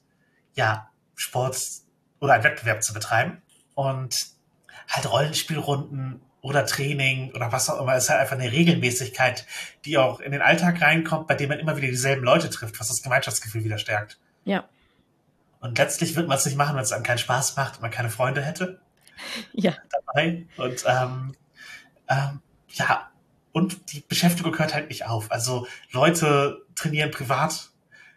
ja, Sport oder einen Wettbewerb zu betreiben. Und halt Rollenspielrunden oder Training oder was auch immer ist halt einfach eine Regelmäßigkeit, die auch in den Alltag reinkommt, bei dem man immer wieder dieselben Leute trifft, was das Gemeinschaftsgefühl wieder stärkt. Ja. Und letztlich wird man es nicht machen, wenn es einem keinen Spaß macht und man keine Freunde hätte. Ja. Dabei. Und ähm, ähm, ja, und die Beschäftigung hört halt nicht auf. Also Leute trainieren privat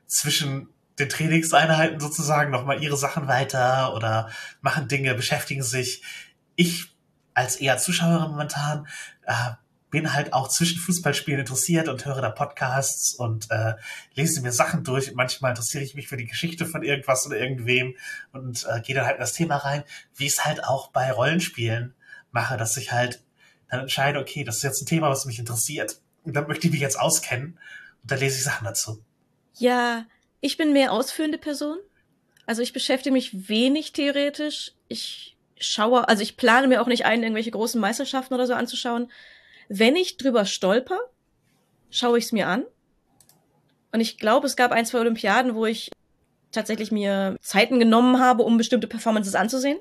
zwischen den Trainingseinheiten sozusagen nochmal ihre Sachen weiter oder machen Dinge, beschäftigen sich. Ich als eher Zuschauerin momentan äh, bin halt auch zwischen Fußballspielen interessiert und höre da Podcasts und äh, lese mir Sachen durch. Manchmal interessiere ich mich für die Geschichte von irgendwas oder irgendwem und äh, gehe dann halt in das Thema rein, wie es halt auch bei Rollenspielen mache, dass ich halt dann entscheide, okay, das ist jetzt ein Thema, was mich interessiert. Und dann möchte ich mich jetzt auskennen und dann lese ich Sachen dazu. Ja, ich bin mehr ausführende Person. Also ich beschäftige mich wenig theoretisch. Ich schaue, also ich plane mir auch nicht ein, irgendwelche großen Meisterschaften oder so anzuschauen. Wenn ich drüber stolper, schaue ich es mir an. Und ich glaube, es gab ein, zwei Olympiaden, wo ich tatsächlich mir Zeiten genommen habe, um bestimmte Performances anzusehen.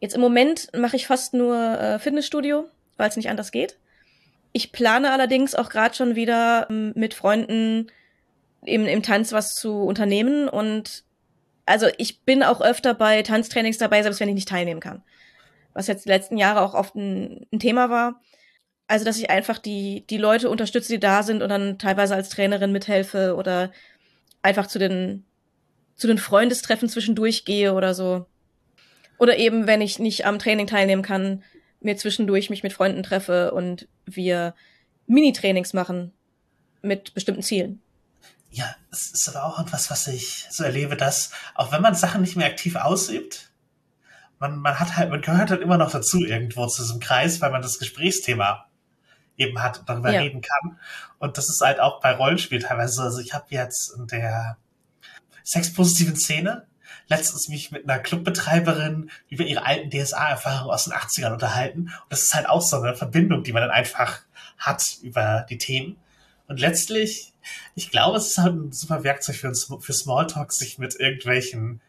Jetzt im Moment mache ich fast nur äh, Fitnessstudio, weil es nicht anders geht. Ich plane allerdings auch gerade schon wieder ähm, mit Freunden im, im Tanz was zu unternehmen und also ich bin auch öfter bei Tanztrainings dabei, selbst wenn ich nicht teilnehmen kann. Was jetzt die letzten Jahre auch oft ein, ein Thema war. Also, dass ich einfach die, die Leute unterstütze, die da sind und dann teilweise als Trainerin mithelfe oder einfach zu den, zu den Freundestreffen zwischendurch gehe oder so. Oder eben, wenn ich nicht am Training teilnehmen kann, mir zwischendurch mich mit Freunden treffe und wir Mini-Trainings machen mit bestimmten Zielen. Ja, es ist aber auch etwas, was ich so erlebe, dass auch wenn man Sachen nicht mehr aktiv ausübt, man, man hat halt, man gehört halt immer noch dazu irgendwo zu diesem Kreis, weil man das Gesprächsthema eben hat und darüber ja. reden kann. Und das ist halt auch bei Rollenspiel teilweise. Also ich habe jetzt in der sexpositiven Szene letztens mich mit einer Clubbetreiberin über ihre alten DSA-Erfahrungen aus den 80ern unterhalten. Und das ist halt auch so eine Verbindung, die man dann einfach hat über die Themen. Und letztlich, ich glaube, es ist halt ein super Werkzeug für, uns, für Smalltalk, sich mit irgendwelchen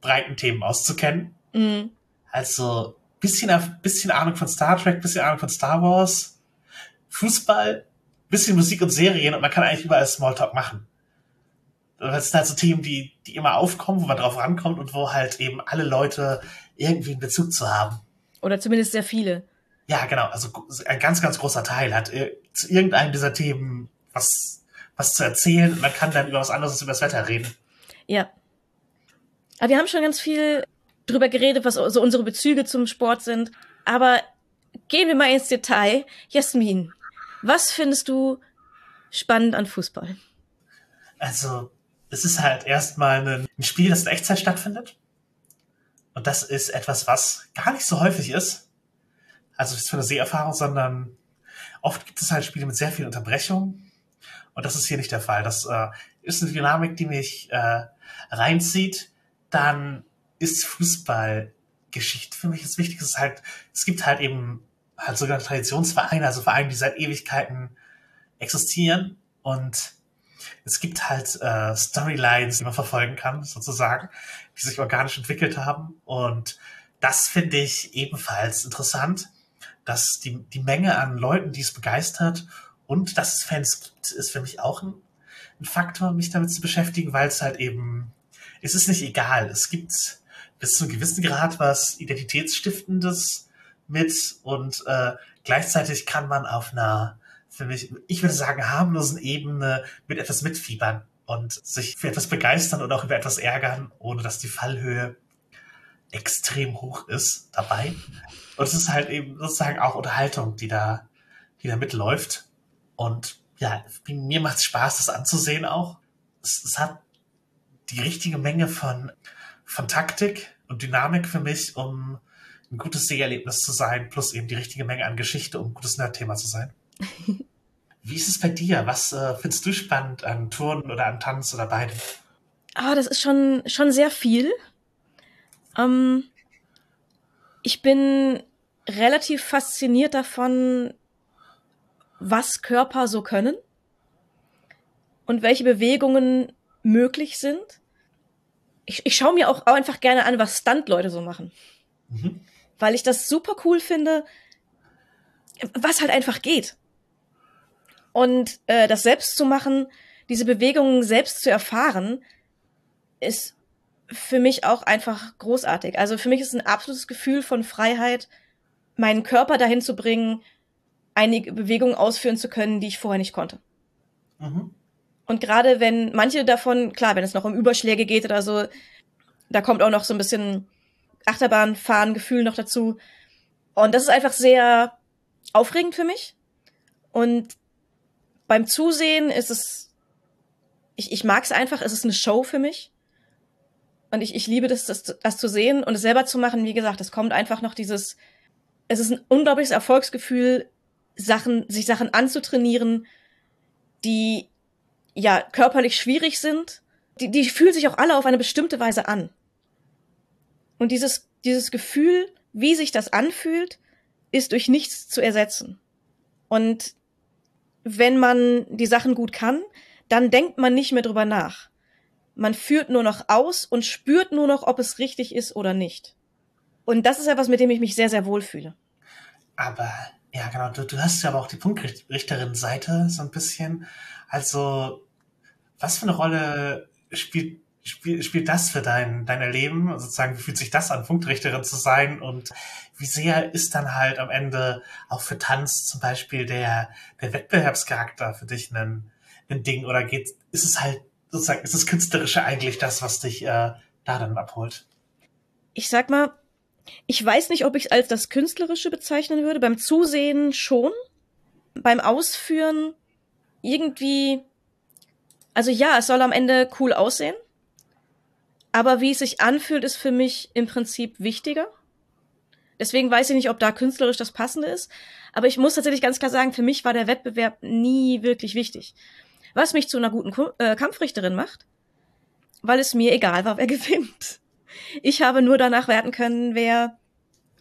breiten Themen auszukennen. Mhm. Also bisschen, bisschen Ahnung von Star Trek, bisschen Ahnung von Star Wars, Fußball bisschen Musik und Serien und man kann eigentlich überall Smalltalk machen. Das sind halt so Themen, die, die immer aufkommen, wo man drauf rankommt und wo halt eben alle Leute irgendwie einen Bezug zu haben. Oder zumindest sehr viele. Ja, genau. Also ein ganz, ganz großer Teil hat äh, zu irgendeinem dieser Themen was, was zu erzählen. Man kann dann über was anderes als über das Wetter reden. Ja. Aber wir haben schon ganz viel drüber geredet, was so unsere Bezüge zum Sport sind. Aber gehen wir mal ins Detail. Jasmin, was findest du spannend an Fußball? Also, es ist halt erstmal ein Spiel, das in Echtzeit stattfindet. Und das ist etwas, was gar nicht so häufig ist. Also nicht für eine Seherfahrung, sondern oft gibt es halt Spiele mit sehr vielen Unterbrechungen. Und das ist hier nicht der Fall. Das äh, ist eine Dynamik, die mich äh, reinzieht. Dann ist Fußball Geschichte für mich das Wichtigste. Es, halt, es gibt halt eben halt sogar Traditionsvereine, also Vereine, die seit Ewigkeiten existieren und es gibt halt äh, Storylines, die man verfolgen kann, sozusagen, die sich organisch entwickelt haben. Und das finde ich ebenfalls interessant, dass die, die Menge an Leuten, die es begeistert und dass es Fans gibt, ist für mich auch ein, ein Faktor, mich damit zu beschäftigen, weil es halt eben, es ist nicht egal. Es gibt bis zu einem gewissen Grad was Identitätsstiftendes mit und äh, gleichzeitig kann man auf einer, für mich, ich würde sagen, harmlosen Ebene mit etwas mitfiebern und sich für etwas begeistern oder auch über etwas ärgern, ohne dass die Fallhöhe extrem hoch ist dabei. Und es ist halt eben sozusagen auch Unterhaltung, die da, die da mitläuft. Und ja, mir macht es Spaß, das anzusehen auch. Es, es hat die richtige Menge von von Taktik und Dynamik für mich, um ein gutes Seherlebnis zu sein, plus eben die richtige Menge an Geschichte, um ein gutes Nerdthema zu sein. Wie ist es bei dir? Was äh, findest du spannend an Turnen oder an Tanz oder beidem? Ah, das ist schon, schon sehr viel. Ähm, ich bin relativ fasziniert davon, was Körper so können und welche Bewegungen möglich sind ich, ich schaue mir auch einfach gerne an, was Stunt-Leute so machen. Mhm. Weil ich das super cool finde, was halt einfach geht. Und äh, das selbst zu machen, diese Bewegungen selbst zu erfahren, ist für mich auch einfach großartig. Also für mich ist ein absolutes Gefühl von Freiheit, meinen Körper dahin zu bringen, einige Bewegungen ausführen zu können, die ich vorher nicht konnte. Mhm. Und gerade wenn manche davon, klar, wenn es noch um Überschläge geht oder so, da kommt auch noch so ein bisschen Achterbahnfahren-Gefühl noch dazu. Und das ist einfach sehr aufregend für mich. Und beim Zusehen ist es, ich, ich mag es einfach, es ist eine Show für mich. Und ich, ich liebe das, das, das zu sehen und es selber zu machen. Wie gesagt, es kommt einfach noch dieses, es ist ein unglaubliches Erfolgsgefühl, Sachen, sich Sachen anzutrainieren, die ja körperlich schwierig sind, die, die fühlen sich auch alle auf eine bestimmte Weise an. Und dieses, dieses Gefühl, wie sich das anfühlt, ist durch nichts zu ersetzen. Und wenn man die Sachen gut kann, dann denkt man nicht mehr drüber nach. Man führt nur noch aus und spürt nur noch, ob es richtig ist oder nicht. Und das ist etwas, mit dem ich mich sehr, sehr wohl fühle. Aber, ja, genau, du, du hast ja aber auch die Punktrichterin-Seite so ein bisschen. Also, was für eine Rolle spielt, spielt, spielt das für dein, dein Erleben? Sozusagen, wie fühlt sich das an, Punktrichterin zu sein? Und wie sehr ist dann halt am Ende auch für Tanz zum Beispiel der, der Wettbewerbscharakter für dich ein, ein Ding? Oder geht, ist es halt sozusagen, ist das Künstlerische eigentlich das, was dich äh, da dann abholt? Ich sag mal, ich weiß nicht, ob ich es als das Künstlerische bezeichnen würde. Beim Zusehen schon. Beim Ausführen irgendwie, also ja, es soll am Ende cool aussehen. Aber wie es sich anfühlt, ist für mich im Prinzip wichtiger. Deswegen weiß ich nicht, ob da künstlerisch das Passende ist. Aber ich muss tatsächlich ganz klar sagen, für mich war der Wettbewerb nie wirklich wichtig. Was mich zu einer guten äh, Kampfrichterin macht, weil es mir egal war, wer gewinnt. Ich habe nur danach werten können, wer,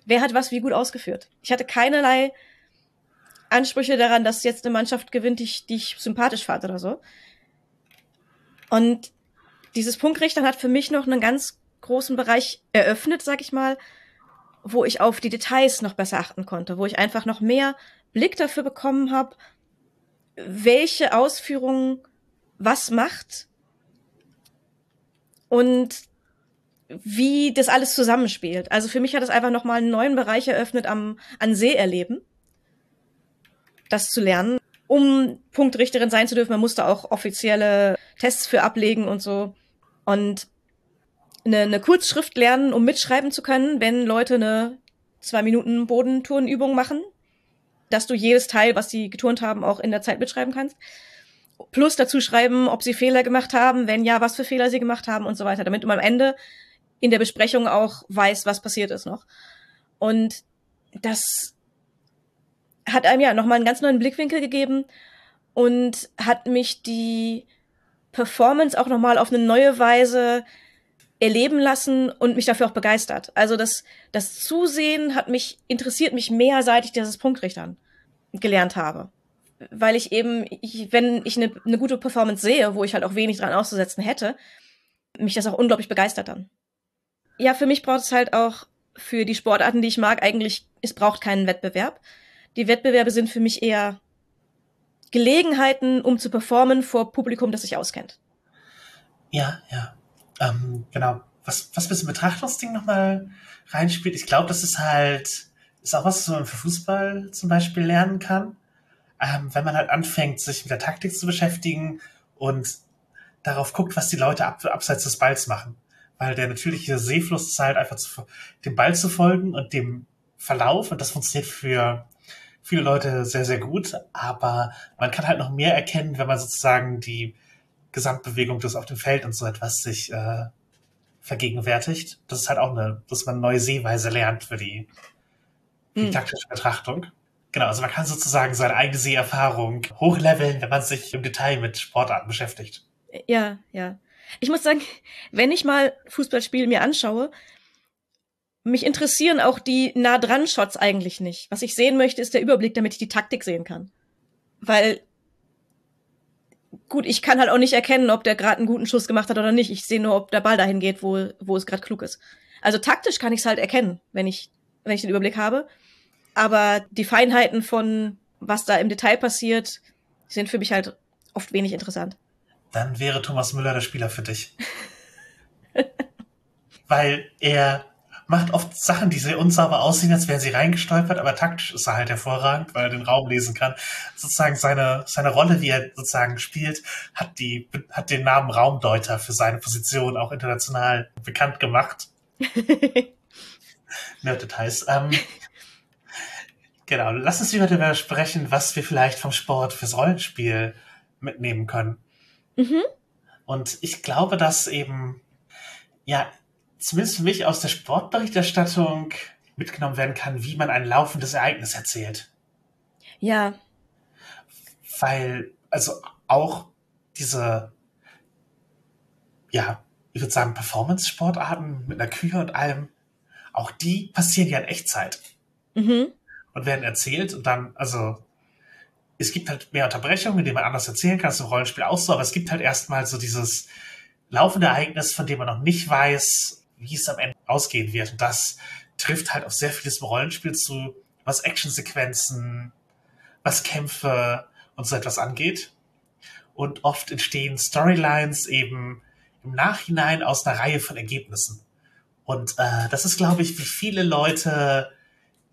wer hat was wie gut ausgeführt. Ich hatte keinerlei Ansprüche daran, dass jetzt eine Mannschaft gewinnt, die ich, die ich sympathisch fand oder so. Und dieses Punktrichtern hat für mich noch einen ganz großen Bereich eröffnet, sag ich mal, wo ich auf die Details noch besser achten konnte, wo ich einfach noch mehr Blick dafür bekommen habe, welche Ausführung was macht und wie das alles zusammenspielt. Also für mich hat es einfach nochmal einen neuen Bereich eröffnet am, an Seherleben, das zu lernen. Um Punktrichterin sein zu dürfen, man musste auch offizielle Tests für ablegen und so. Und eine, eine Kurzschrift lernen, um mitschreiben zu können, wenn Leute eine zwei Minuten Bodenturnübung machen, dass du jedes Teil, was sie geturnt haben, auch in der Zeit mitschreiben kannst. Plus dazu schreiben, ob sie Fehler gemacht haben, wenn ja, was für Fehler sie gemacht haben und so weiter, damit du am Ende in der Besprechung auch weißt, was passiert ist noch. Und das hat einem ja nochmal einen ganz neuen Blickwinkel gegeben und hat mich die Performance auch nochmal auf eine neue Weise erleben lassen und mich dafür auch begeistert. Also das, das Zusehen hat mich, interessiert mich mehr, seit ich dieses Punktrichtern gelernt habe. Weil ich eben, ich, wenn ich eine, eine gute Performance sehe, wo ich halt auch wenig dran auszusetzen hätte, mich das auch unglaublich begeistert dann. Ja, für mich braucht es halt auch für die Sportarten, die ich mag, eigentlich, es braucht keinen Wettbewerb. Die Wettbewerbe sind für mich eher Gelegenheiten, um zu performen vor Publikum, das sich auskennt. Ja, ja. Ähm, genau. Was, was mit dem Betrachtungsding nochmal reinspielt, ich glaube, das ist halt, ist auch was, was man für Fußball zum Beispiel lernen kann. Ähm, wenn man halt anfängt, sich mit der Taktik zu beschäftigen und darauf guckt, was die Leute ab, abseits des Balls machen. Weil der natürliche Seefluss ist halt einfach zu, dem Ball zu folgen und dem Verlauf und das funktioniert für viele Leute sehr, sehr gut, aber man kann halt noch mehr erkennen, wenn man sozusagen die Gesamtbewegung des auf dem Feld und so etwas sich äh, vergegenwärtigt. Das ist halt auch eine, dass man neue Sehweise lernt für die, für die hm. taktische Betrachtung. Genau, also man kann sozusagen seine eigene Seherfahrung hochleveln, wenn man sich im Detail mit Sportarten beschäftigt. Ja, ja. Ich muss sagen, wenn ich mal Fußballspiele mir anschaue, mich interessieren auch die nah dran Shots eigentlich nicht. Was ich sehen möchte, ist der Überblick, damit ich die Taktik sehen kann. Weil gut, ich kann halt auch nicht erkennen, ob der gerade einen guten Schuss gemacht hat oder nicht. Ich sehe nur, ob der Ball dahin geht, wo, wo es gerade klug ist. Also taktisch kann ich es halt erkennen, wenn ich, wenn ich den Überblick habe. Aber die Feinheiten von was da im Detail passiert, sind für mich halt oft wenig interessant. Dann wäre Thomas Müller der Spieler für dich. Weil er macht oft Sachen, die sehr unsauber aussehen, als wären sie reingestolpert, aber taktisch ist er halt hervorragend, weil er den Raum lesen kann. Sozusagen seine, seine Rolle, wie er sozusagen spielt, hat die, hat den Namen Raumdeuter für seine Position auch international bekannt gemacht. Nerd-Details. Ähm, genau, lass uns lieber darüber sprechen, was wir vielleicht vom Sport fürs Rollenspiel mitnehmen können. Mhm. Und ich glaube, dass eben, ja, zumindest für mich aus der Sportberichterstattung mitgenommen werden kann, wie man ein laufendes Ereignis erzählt. Ja. Weil, also auch diese, ja, ich würde sagen, Performance-Sportarten mit einer Kühe und allem, auch die passieren ja in Echtzeit. Mhm. Und werden erzählt und dann, also, es gibt halt mehr Unterbrechungen, in denen man anders erzählen kann, ist im Rollenspiel auch so, aber es gibt halt erstmal so dieses laufende Ereignis, von dem man noch nicht weiß, wie es am Ende ausgehen wird. Und das trifft halt auf sehr vieles im Rollenspiel zu, was Actionsequenzen, was Kämpfe und so etwas angeht. Und oft entstehen Storylines eben im Nachhinein aus einer Reihe von Ergebnissen. Und äh, das ist, glaube ich, wie viele Leute,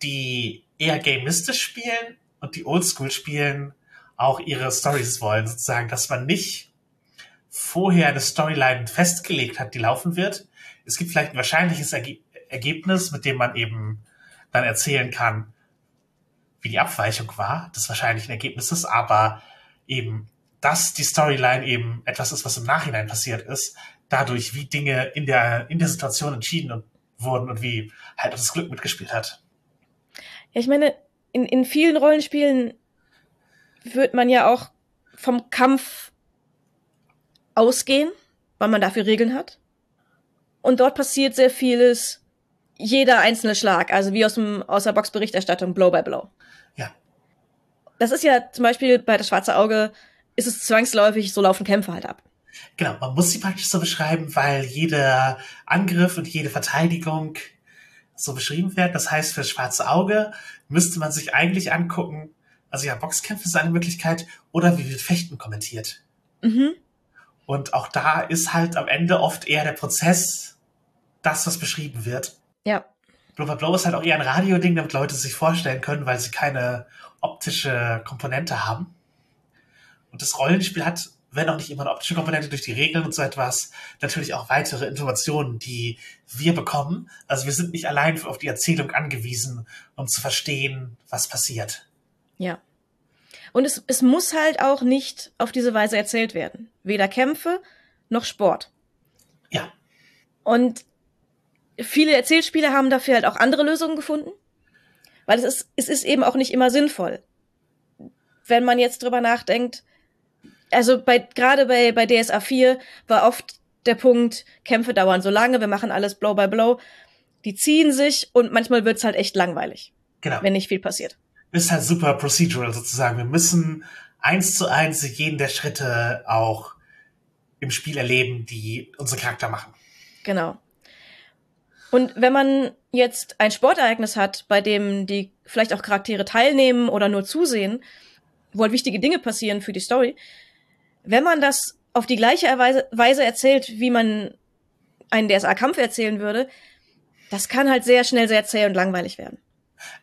die eher gamistisch spielen und die Oldschool spielen, auch ihre Stories wollen, sozusagen, dass man nicht vorher eine Storyline festgelegt hat, die laufen wird, es gibt vielleicht ein wahrscheinliches Erge Ergebnis, mit dem man eben dann erzählen kann, wie die Abweichung war des wahrscheinlichen Ergebnisses, aber eben, dass die Storyline eben etwas ist, was im Nachhinein passiert ist, dadurch, wie Dinge in der, in der Situation entschieden wurden und wie halt das Glück mitgespielt hat. Ja, ich meine, in, in vielen Rollenspielen wird man ja auch vom Kampf ausgehen, weil man dafür Regeln hat. Und dort passiert sehr vieles, jeder einzelne Schlag, also wie aus, dem, aus der Boxberichterstattung, Blow by Blow. Ja. Das ist ja zum Beispiel bei das Schwarze Auge, ist es zwangsläufig, so laufen Kämpfe halt ab. Genau, man muss sie praktisch so beschreiben, weil jeder Angriff und jede Verteidigung so beschrieben wird. Das heißt, für das Schwarze Auge müsste man sich eigentlich angucken, Also ja, Boxkämpfe ist eine Möglichkeit oder wie wird Fechten kommentiert. Mhm. Und auch da ist halt am Ende oft eher der Prozess das, was beschrieben wird. Ja. Blow by Blow ist halt auch eher ein Radioding, damit Leute sich vorstellen können, weil sie keine optische Komponente haben. Und das Rollenspiel hat, wenn auch nicht immer eine optische Komponente durch die Regeln und so etwas, natürlich auch weitere Informationen, die wir bekommen. Also wir sind nicht allein auf die Erzählung angewiesen, um zu verstehen, was passiert. Ja. Und es, es muss halt auch nicht auf diese Weise erzählt werden. Weder Kämpfe noch Sport. Ja. Und viele Erzählspiele haben dafür halt auch andere Lösungen gefunden. Weil es ist, es ist eben auch nicht immer sinnvoll. Wenn man jetzt drüber nachdenkt, also bei, gerade bei, bei DSA 4 war oft der Punkt, Kämpfe dauern so lange, wir machen alles Blow by Blow. Die ziehen sich und manchmal wird's halt echt langweilig, Genau. wenn nicht viel passiert. ist halt super procedural sozusagen. Wir müssen eins zu eins jeden der Schritte auch im Spiel erleben, die unsere Charakter machen. Genau. Und wenn man jetzt ein Sportereignis hat, bei dem die vielleicht auch Charaktere teilnehmen oder nur zusehen, wo halt wichtige Dinge passieren für die Story, wenn man das auf die gleiche Weise, erzählt, wie man einen DSA-Kampf erzählen würde, das kann halt sehr schnell sehr zäh und langweilig werden.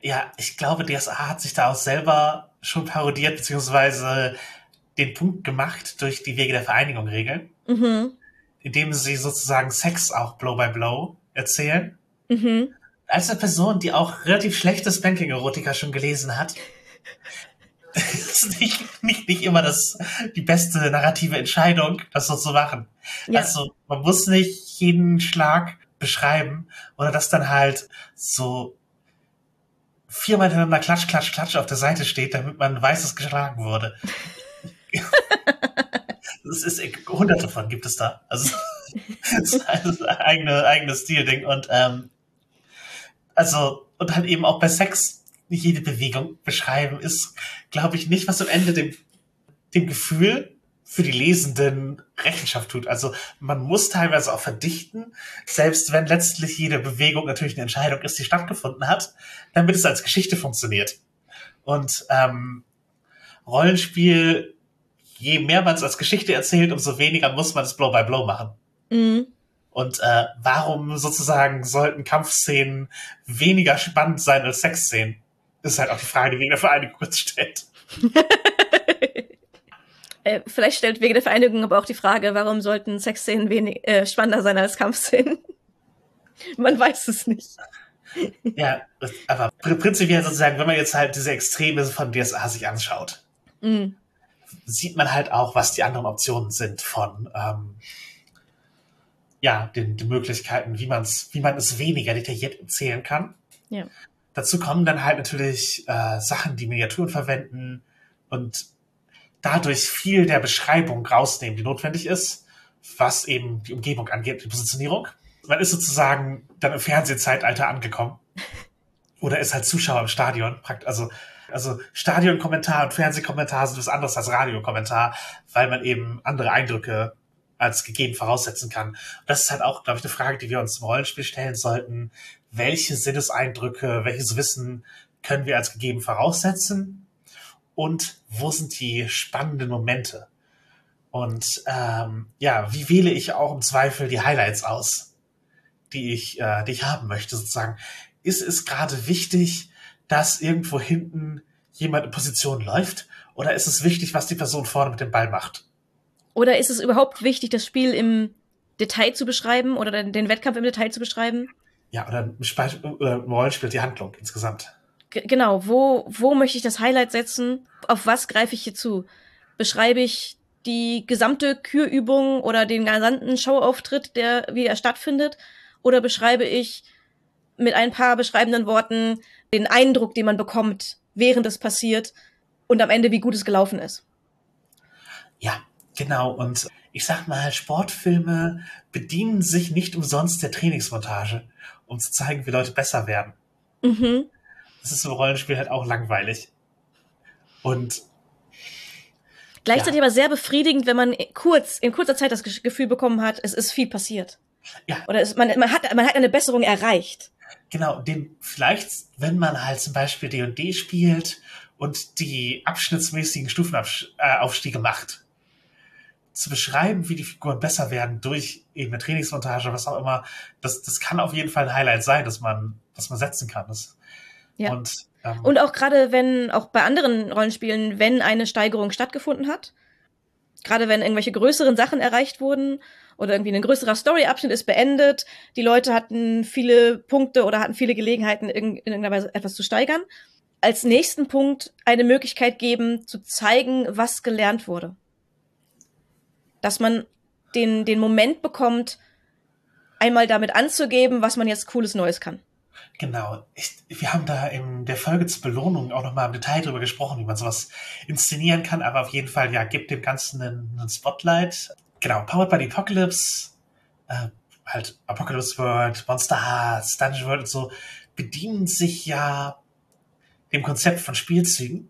Ja, ich glaube, DSA hat sich da auch selber schon parodiert, beziehungsweise den Punkt gemacht durch die Wege der Vereinigung regeln, Mhm. indem sie sozusagen Sex auch Blow by Blow erzählen. Mhm. Als eine Person, die auch relativ schlechtes Banking-Erotika schon gelesen hat, ist nicht, nicht, nicht immer das, die beste narrative Entscheidung, das so zu machen. Ja. Also, man muss nicht jeden Schlag beschreiben oder das dann halt so viermal hintereinander klatsch, klatsch, klatsch auf der Seite steht, damit man weiß, dass geschlagen wurde. Das ist hunderte von gibt es da. Also das ist ein eigene, eigenes Stilding und ähm, also und halt eben auch bei Sex jede Bewegung beschreiben ist, glaube ich, nicht, was am Ende dem dem Gefühl für die Lesenden Rechenschaft tut. Also man muss teilweise auch verdichten, selbst wenn letztlich jede Bewegung natürlich eine Entscheidung ist, die stattgefunden hat, damit es als Geschichte funktioniert. Und ähm, Rollenspiel, je mehr man es als Geschichte erzählt, umso weniger muss man es Blow by Blow machen. Mhm. Und äh, warum sozusagen sollten Kampfszenen weniger spannend sein als Sexszenen? Ist halt auch die Frage, die wegen der Vereinigung kurz stellt. Äh, vielleicht stellt wegen der Vereinigung aber auch die Frage, warum sollten Sexszenen wenig, äh, spannender sein als Kampfszenen? Man weiß es nicht. Ja, das- aber pr- prinzipiell sozusagen, wenn man jetzt halt diese Extreme von DSA sich anschaut, Mhm. sieht man halt auch, was die anderen Optionen sind von ähm, ja, den, den Möglichkeiten, wie man es, wie man es weniger detailliert erzählen kann. Ja. Dazu kommen dann halt natürlich äh, Sachen, die Miniaturen verwenden und dadurch viel der Beschreibung rausnehmen, die notwendig ist, was eben die Umgebung angeht, die Positionierung. Man ist sozusagen dann im Fernsehzeitalter angekommen. Oder ist halt Zuschauer im Stadion. Also, also Stadionkommentar und Fernsehkommentar sind was anderes als Radiokommentar, weil man eben andere Eindrücke als gegeben voraussetzen kann. Das ist halt auch, glaube ich, eine Frage, die wir uns im Rollenspiel stellen sollten. Welche Sinneseindrücke, welches Wissen können wir als gegeben voraussetzen? Und wo sind die spannenden Momente? Und ähm, ja, wie wähle ich auch im Zweifel die Highlights aus, die ich, äh, die ich haben möchte, sozusagen? Ist es gerade wichtig, dass irgendwo hinten jemand in Position läuft? Oder ist es wichtig, was die Person vorne mit dem Ball macht? Oder ist es überhaupt wichtig, das Spiel im Detail zu beschreiben oder den, Wettkampf im Detail zu beschreiben? Ja, oder oder Rollenspiel die Handlung insgesamt. G genau, wo, wo möchte ich das Highlight setzen? Auf was greife ich hier zu? Beschreibe ich die gesamte Kürübung oder den gesamten Showauftritt, der wie er stattfindet? Oder beschreibe ich mit ein paar beschreibenden Worten den Eindruck, den man bekommt, während es passiert und am Ende, wie gut es gelaufen ist? Ja, genau. Und ich sag mal, Sportfilme bedienen sich nicht umsonst der Trainingsmontage, um zu zeigen, wie Leute besser werden. Mhm. Das ist im Rollenspiel halt auch langweilig. Und Gleichzeitig Ja. aber sehr befriedigend, wenn man kurz, in kurzer Zeit das Ge- Gefühl bekommen hat, es ist viel passiert. ja, Oder es, man, man, hat, man hat eine Besserung erreicht. genau, den vielleicht, wenn man halt zum Beispiel D&D spielt und die abschnittsmäßigen Stufenaufstiege macht. Zu beschreiben, wie die Figuren besser werden durch eben eine Trainingsmontage, was auch immer, das, das kann auf jeden Fall ein Highlight sein, dass man, dass man setzen kann. Das, ja. Und, ähm, und auch gerade wenn, auch bei anderen Rollenspielen, wenn eine Steigerung stattgefunden hat, gerade wenn irgendwelche größeren Sachen erreicht wurden oder irgendwie ein größerer Story-Abschnitt ist beendet, die Leute hatten viele Punkte oder hatten viele Gelegenheiten, in, in irgendeiner Weise etwas zu steigern, als nächsten Punkt eine Möglichkeit geben, zu zeigen, was gelernt wurde. Dass man den, den Moment bekommt, einmal damit anzugeben, was man jetzt cooles Neues kann. Genau. Ich, wir haben da in der Folge zur Belohnung auch nochmal im Detail drüber gesprochen, wie man sowas inszenieren kann, aber auf jeden Fall, ja, gibt dem Ganzen einen, einen Spotlight. Genau, Powered by the Apocalypse, äh, halt Apocalypse World, Monster Hearts, Dungeon World und so, bedienen sich ja dem Konzept von Spielzügen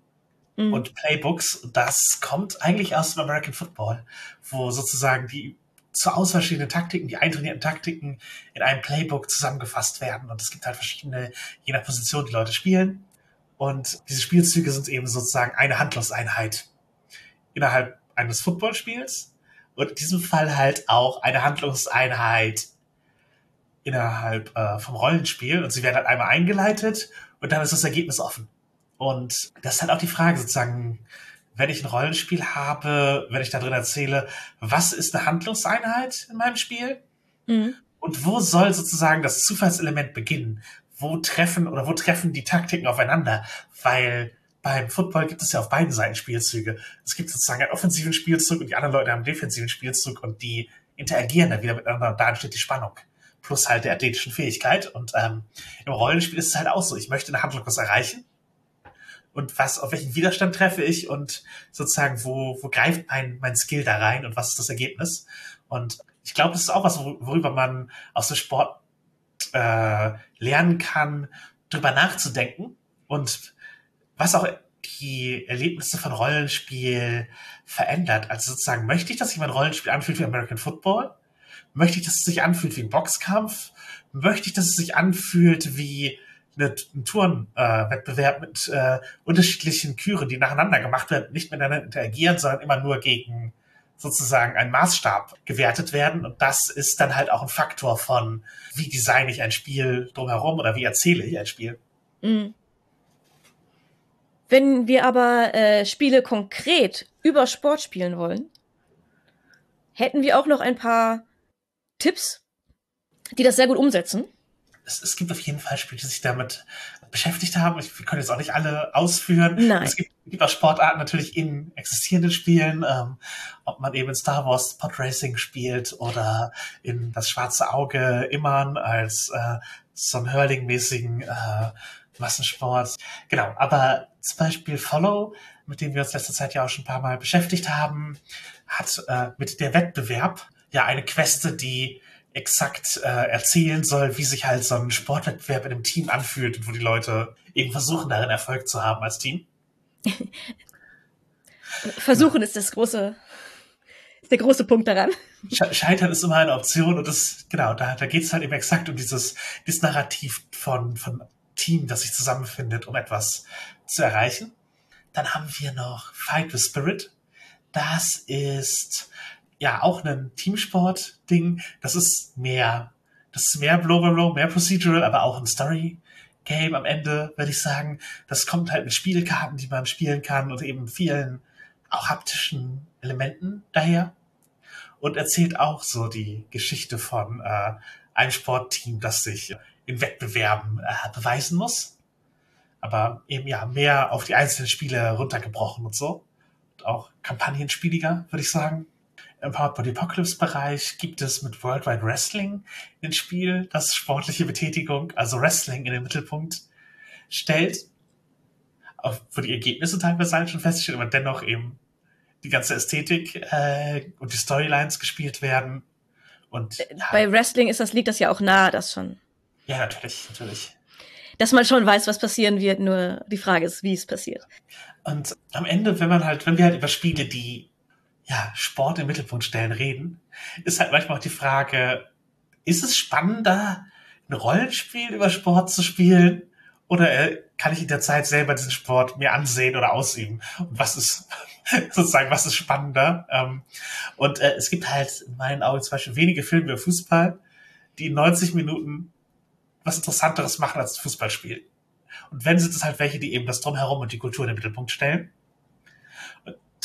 mhm. und Playbooks. Das kommt eigentlich aus dem American Football, wo sozusagen die zur Auswahl stehenden Taktiken, die eintrainierten Taktiken in einem Playbook zusammengefasst werden. Und es gibt halt verschiedene, je nach Position, die Leute spielen. Und diese Spielzüge sind eben sozusagen eine Handlungseinheit innerhalb eines Footballspiels. Und in diesem Fall halt auch eine Handlungseinheit innerhalb äh, vom Rollenspiel. Und sie werden halt einmal eingeleitet und dann ist das Ergebnis offen. Und das ist halt auch die Frage sozusagen, wenn ich ein Rollenspiel habe, wenn ich da drin erzähle, was ist eine Handlungseinheit in meinem Spiel? Mhm. Und wo soll sozusagen das Zufallselement beginnen? Wo treffen oder wo treffen die Taktiken aufeinander? Weil beim Football gibt es ja auf beiden Seiten Spielzüge. Es gibt sozusagen einen offensiven Spielzug und die anderen Leute haben einen defensiven Spielzug und die interagieren dann wieder miteinander und da entsteht die Spannung. Plus halt der athletischen Fähigkeit. Und ähm, im Rollenspiel ist es halt auch so. Ich möchte eine Handlung was erreichen und was, auf welchen Widerstand treffe ich und sozusagen, wo, wo greift mein, mein Skill da rein und was ist das Ergebnis? Und ich glaube, das ist auch was, worüber man aus dem Sport äh, lernen kann, drüber nachzudenken und was auch die Erlebnisse von Rollenspiel verändert. Also sozusagen, möchte ich, dass sich mein Rollenspiel anfühlt wie American Football? Möchte ich, dass es sich anfühlt wie ein Boxkampf? Möchte ich, dass es sich anfühlt wie einen Tourenwettbewerb äh, mit äh, unterschiedlichen Küren, die nacheinander gemacht werden, nicht miteinander interagieren, sondern immer nur gegen sozusagen einen Maßstab gewertet werden. Und das ist dann halt auch ein Faktor von, wie designe ich ein Spiel drumherum oder wie erzähle ich ein Spiel. Mhm. Wenn wir aber äh, Spiele konkret über Sport spielen wollen, hätten wir auch noch ein paar Tipps, die das sehr gut umsetzen es, es gibt auf jeden Fall Spiele, die sich damit beschäftigt haben. Ich, wir können jetzt auch nicht alle ausführen. Nein. Es gibt, gibt auch Sportarten natürlich in existierenden Spielen, ähm, ob man eben in Star Wars Pod Racing spielt oder in das schwarze Auge Immern als äh, so einen Hurling-mäßigen äh, Massensport. Genau, aber zum Beispiel Follow, mit dem wir uns letzte Zeit ja auch schon ein paar Mal beschäftigt haben, hat äh, mit der Wettbewerb ja eine Queste, die exakt äh, erzählen soll, wie sich halt so ein Sportwettbewerb in einem Team anfühlt und wo die Leute eben versuchen, darin Erfolg zu haben als Team. Versuchen ja. ist das große, ist der große Punkt daran. Scheitern ist immer eine Option und das, genau, da, da geht es halt eben exakt um dieses, dieses Narrativ von, von Team, das sich zusammenfindet, um etwas zu erreichen. Dann haben wir noch Fight with Spirit. Das ist ja auch ein Teamsport-Ding. Das ist mehr, das ist mehr Blow by Blow, mehr Procedural, aber auch ein Story-Game am Ende, würde ich sagen. Das kommt halt mit Spielkarten, die man spielen kann und eben vielen auch haptischen Elementen daher. Und erzählt auch so die Geschichte von äh, einem Sportteam, das sich in Wettbewerben äh, beweisen muss. Aber eben ja mehr auf die einzelnen Spiele runtergebrochen und so. Und auch kampagnenspieliger, würde ich sagen im Powered by the Apocalypse Bereich gibt es mit Worldwide Wrestling ein Spiel, das sportliche Betätigung, also Wrestling in den Mittelpunkt stellt, wo die Ergebnisse teilweise halt schon feststehen, aber dennoch eben die ganze Ästhetik äh, und die Storylines gespielt werden. Und äh, bei Wrestling ist das liegt das ja auch nahe, das schon. Ja, natürlich, natürlich. Dass man schon weiß, was passieren wird, nur die Frage ist, wie es passiert. Und am Ende, wenn man halt, wenn wir halt über Spiele, die ja, Sport im Mittelpunkt stellen, reden, ist halt manchmal auch die Frage, ist es spannender, ein Rollenspiel über Sport zu spielen oder äh, kann ich in der Zeit selber diesen Sport mir ansehen oder ausüben? Und was ist sozusagen, was ist spannender? Ähm, und äh, es gibt halt in meinen Augen zum Beispiel wenige Filme über Fußball, die in 90 Minuten was Interessanteres machen als Fußballspiel. Und wenn sind es halt welche, die eben das Drumherum und die Kultur in den Mittelpunkt stellen.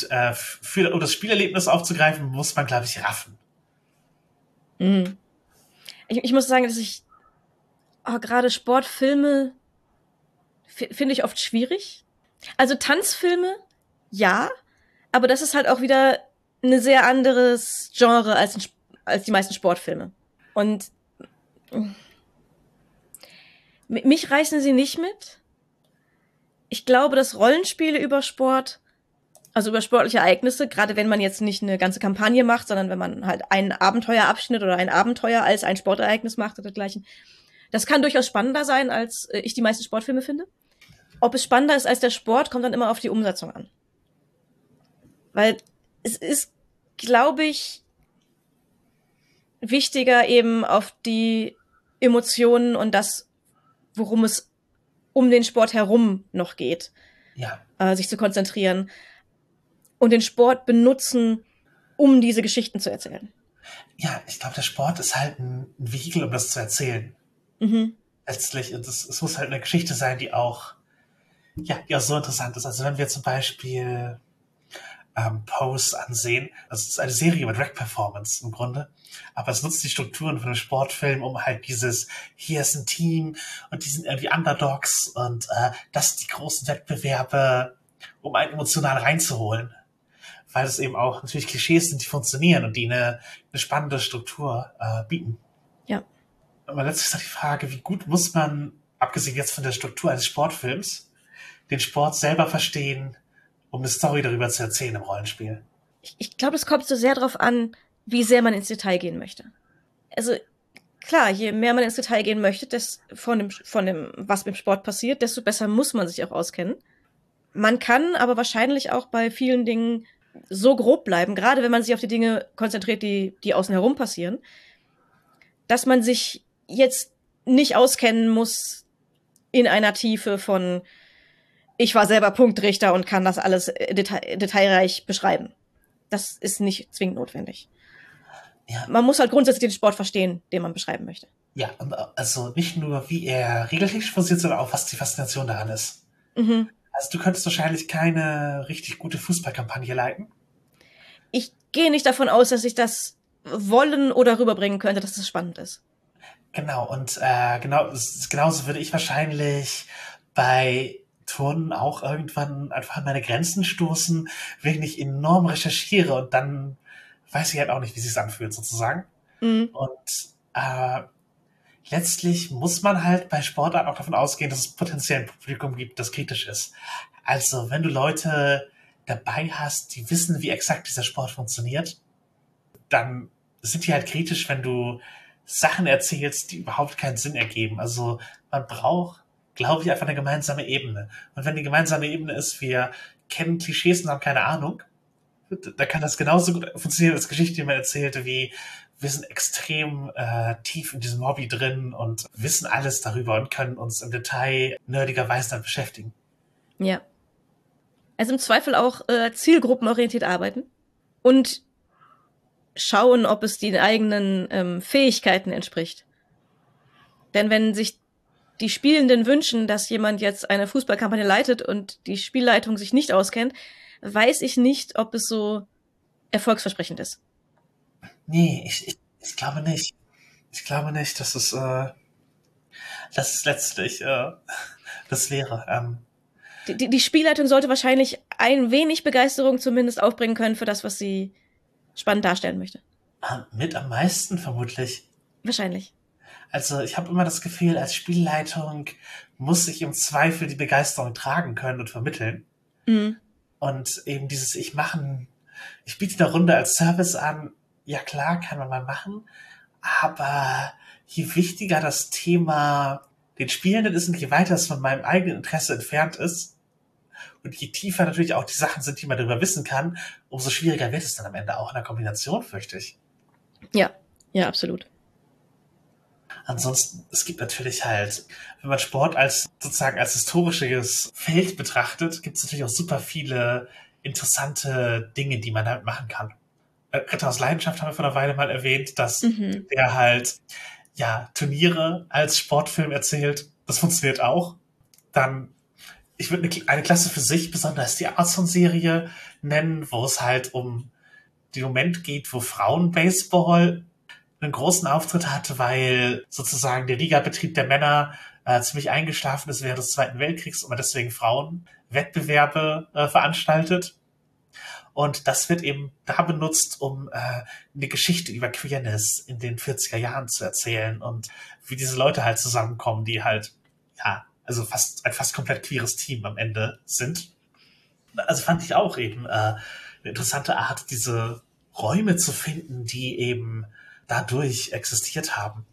Äh, für, um das Spielerlebnis aufzugreifen, muss man, glaube ich, raffen. Mhm. Ich, ich muss sagen, dass ich oh, gerade Sportfilme finde ich oft schwierig. Also Tanzfilme, ja, aber das ist halt auch wieder ein sehr anderes Genre als, ein, als die meisten Sportfilme. Und mich reißen sie nicht mit. Ich glaube, dass Rollenspiele über Sport, also über sportliche Ereignisse, gerade wenn man jetzt nicht eine ganze Kampagne macht, sondern wenn man halt einen Abenteuerabschnitt oder ein Abenteuer als ein Sportereignis macht oder dergleichen, das kann durchaus spannender sein, als äh, ich die meisten Sportfilme finde. Ob es spannender ist als der Sport, kommt dann immer auf die Umsetzung an. Weil es ist, glaube ich, wichtiger eben auf die Emotionen und das, worum es um den Sport herum noch geht, ja. äh, sich zu konzentrieren und den Sport benutzen, um diese Geschichten zu erzählen. Ja, ich glaube, der Sport ist halt ein, Vehikel, um das zu erzählen. Mhm. Letztlich, und es, muss halt eine Geschichte sein, die auch, ja, die auch so interessant ist. Also wenn wir zum Beispiel ähm, Pose ansehen. Das ist eine Serie mit Rack-Performance im Grunde. Aber es nutzt die Strukturen von einem Sportfilm, um halt dieses, hier ist ein Team und die sind irgendwie Underdogs und äh, das sind die großen Wettbewerbe, um einen emotional reinzuholen. Weil es eben auch natürlich Klischees sind, die funktionieren und die eine, eine spannende Struktur äh, bieten. Ja. Aber letztlich ist auch die Frage, wie gut muss man, abgesehen jetzt von der Struktur eines Sportfilms, den Sport selber verstehen, um eine Story darüber zu erzählen im Rollenspiel. Ich, ich glaube, es kommt so sehr darauf an, wie sehr man ins Detail gehen möchte. Also klar, je mehr man ins Detail gehen möchte, des, von, dem, von dem, was mit dem Sport passiert, desto besser muss man sich auch auskennen. Man kann aber wahrscheinlich auch bei vielen Dingen so grob bleiben, gerade wenn man sich auf die Dinge konzentriert, die, die außen herum passieren, dass man sich jetzt nicht auskennen muss in einer Tiefe von ich war selber Punktrichter und kann das alles äh, detail detailreich beschreiben. Das ist nicht zwingend notwendig. Ja. Man muss halt grundsätzlich den Sport verstehen, den man beschreiben möchte. Ja, und also nicht nur, wie er regeltechnisch funktioniert, sondern auch, was die Faszination daran ist. Mhm. Also du könntest wahrscheinlich keine richtig gute Fußballkampagne leiten. Ich gehe nicht davon aus, dass ich das wollen oder rüberbringen könnte, dass das spannend ist. Genau, und äh, genau, genauso würde ich wahrscheinlich bei Turnen auch irgendwann einfach an meine Grenzen stoßen, wenn ich enorm recherchiere und dann weiß ich halt auch nicht, wie sich anfühlt sozusagen. Mhm. Und äh, letztlich muss man halt bei Sportarten auch davon ausgehen, dass es potenziell ein Publikum gibt, das kritisch ist. Also wenn du Leute dabei hast, die wissen, wie exakt dieser Sport funktioniert, dann sind die halt kritisch, wenn du Sachen erzählst, die überhaupt keinen Sinn ergeben. Also man braucht glaube ich, einfach eine gemeinsame Ebene. Und wenn die gemeinsame Ebene ist, wir kennen Klischees und haben keine Ahnung, da kann das genauso gut funktionieren als Geschichte, die man erzählte, wie wir sind extrem äh, tief in diesem Hobby drin und wissen alles darüber und können uns im Detail nerdigerweise damit beschäftigen. Ja. Also im Zweifel auch äh, zielgruppenorientiert arbeiten und schauen, ob es den eigenen ähm, Fähigkeiten entspricht. Denn wenn sich die Spielenden wünschen, dass jemand jetzt eine Fußballkampagne leitet und die Spielleitung sich nicht auskennt, weiß ich nicht, ob es so erfolgsversprechend ist. Nee, ich, ich, ich glaube nicht. Ich glaube nicht, dass es, äh, dass es letztlich äh, das wäre. Ähm, die, die, die Spielleitung sollte wahrscheinlich ein wenig Begeisterung zumindest aufbringen können für das, was sie spannend darstellen möchte. Ah, mit am meisten vermutlich. Wahrscheinlich. Also ich habe immer das Gefühl, als Spielleitung muss ich im Zweifel die Begeisterung tragen können und vermitteln. Mhm. Und eben dieses Ich machen, ich biete eine Runde als Service an, ja klar, kann man mal machen, aber je wichtiger das Thema den Spielenden ist und je weiter es von meinem eigenen Interesse entfernt ist, und je tiefer natürlich auch die Sachen sind, die man darüber wissen kann, umso schwieriger wird es dann am Ende auch in der Kombination, fürchte ich. Ja, ja, absolut. Ansonsten, es gibt natürlich halt, wenn man Sport als sozusagen als historisches Feld betrachtet, gibt es natürlich auch super viele interessante Dinge, die man halt machen kann. Äh, Ritter aus Leidenschaft haben wir vor einer Weile mal erwähnt, dass mhm. der halt ja Turniere als Sportfilm erzählt. Das funktioniert auch. Dann, ich würde eine, eine Klasse für sich, besonders die Arson-Serie nennen, wo es halt um den Moment geht, wo Frauenbaseball einen großen Auftritt hatte, weil sozusagen der Ligabetrieb der Männer äh, ziemlich eingeschlafen ist während des Zweiten Weltkriegs und man deswegen Frauenwettbewerbe äh, veranstaltet. Und das wird eben da benutzt, um äh, eine Geschichte über Queerness in den 40er Jahren zu erzählen und wie diese Leute halt zusammenkommen, die halt, ja, also fast ein fast komplett queeres Team am Ende sind. Also fand ich auch eben äh, eine interessante Art, diese Räume zu finden, die eben dadurch existiert haben.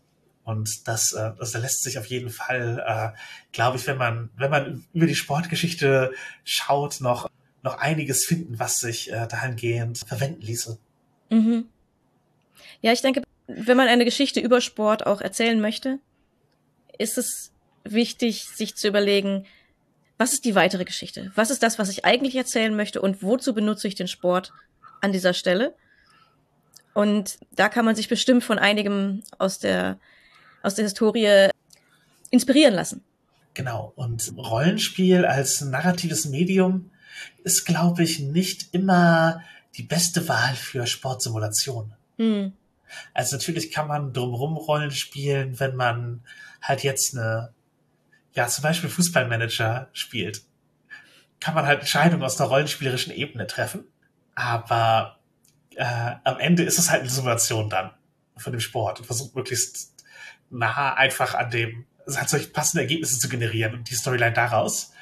Und das, äh, das lässt sich auf jeden Fall, äh, glaube ich, wenn man, wenn man über die Sportgeschichte schaut, noch, noch einiges finden, was sich äh, dahingehend verwenden ließe. Mhm. Ja, ich denke, wenn man eine Geschichte über Sport auch erzählen möchte, ist es wichtig, sich zu überlegen, was ist die weitere Geschichte? Was ist das, was ich eigentlich erzählen möchte und wozu benutze ich den Sport an dieser Stelle? Und da kann man sich bestimmt von einigem aus der, aus der Historie inspirieren lassen. Genau. Und Rollenspiel als narratives Medium ist, glaube ich, nicht immer die beste Wahl für Sportsimulation. Hm. Also natürlich kann man drumherum Rollen spielen, wenn man halt jetzt eine, ja, zum Beispiel Fußballmanager spielt. Kann man halt Entscheidungen aus der rollenspielerischen Ebene treffen. Aber äh, am Ende ist es halt eine Simulation dann von dem Sport und versucht möglichst nah einfach an dem, also halt solche passende Ergebnisse zu generieren und die Storyline daraus.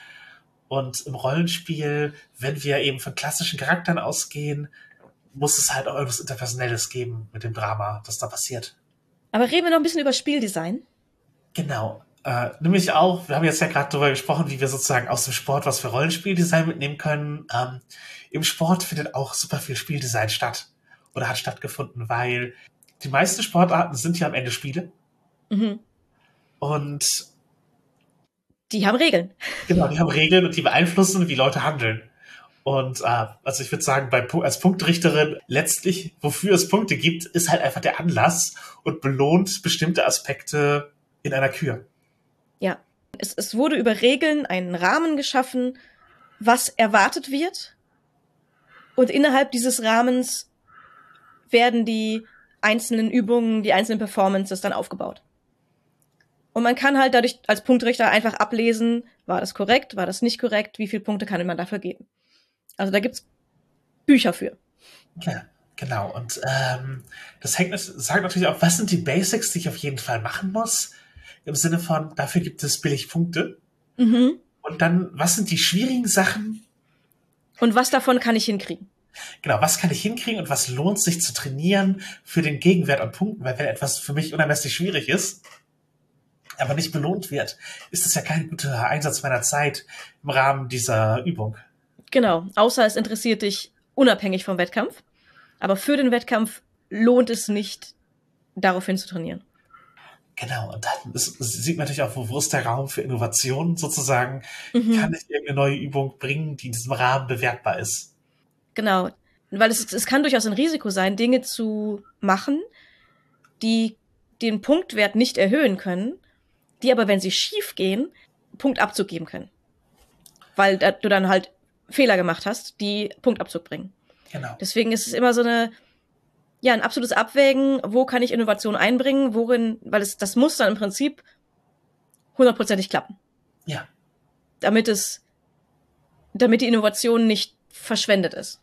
Und im Rollenspiel, wenn wir eben von klassischen Charakteren ausgehen, muss es halt auch irgendwas Interpersonelles geben mit dem Drama, das da passiert. Aber reden wir noch ein bisschen über Spieldesign. Genau. Äh, nämlich auch, wir haben jetzt ja gerade darüber gesprochen, wie wir sozusagen aus dem Sport was für Rollenspieldesign mitnehmen können. Ähm, Im Sport findet auch super viel Spieldesign statt oder hat stattgefunden, weil die meisten Sportarten sind ja am Ende Spiele. Mhm. Und die haben Regeln. Genau, die haben Regeln und die beeinflussen, wie Leute handeln. Und äh, also ich würde sagen, bei, als Punktrichterin letztlich, wofür es Punkte gibt, ist halt einfach der Anlass und belohnt bestimmte Aspekte in einer Kür. Ja. Es, es wurde über Regeln einen Rahmen geschaffen, was erwartet wird. Und innerhalb dieses Rahmens werden die einzelnen Übungen, die einzelnen Performances dann aufgebaut. Und man kann halt dadurch als Punktrichter einfach ablesen, war das korrekt, war das nicht korrekt, wie viele Punkte kann man dafür geben. Also da gibt's Bücher für. Ja, genau. Und ähm, das hängt, sagt natürlich auch, was sind die Basics, die ich auf jeden Fall machen muss? im Sinne von, dafür gibt es billig Punkte. Mhm. Und dann, was sind die schwierigen Sachen? Und was davon kann ich hinkriegen? Genau, was kann ich hinkriegen und was lohnt sich zu trainieren für den Gegenwert an Punkten? Weil wenn etwas für mich unermesslich schwierig ist, aber nicht belohnt wird, ist das ja kein guter Einsatz meiner Zeit im Rahmen dieser Übung. Genau, außer es interessiert dich unabhängig vom Wettkampf. Aber für den Wettkampf lohnt es nicht, daraufhin zu trainieren. Genau, und dann ist, sieht man natürlich auch, wo, wo ist der Raum für Innovation sozusagen. Mhm. Kann ich irgendeine neue Übung bringen, die in diesem Rahmen bewertbar ist? Genau, weil es, es kann durchaus ein Risiko sein, Dinge zu machen, die den Punktwert nicht erhöhen können, die aber, wenn sie schief gehen, Punktabzug geben können. Weil du dann halt Fehler gemacht hast, die Punktabzug bringen. Genau. Deswegen ist es immer so eine ja, ein absolutes Abwägen, wo kann ich Innovation einbringen, worin, weil es, das muss dann im Prinzip hundertprozentig klappen. Ja. Damit es, damit die Innovation nicht verschwendet ist.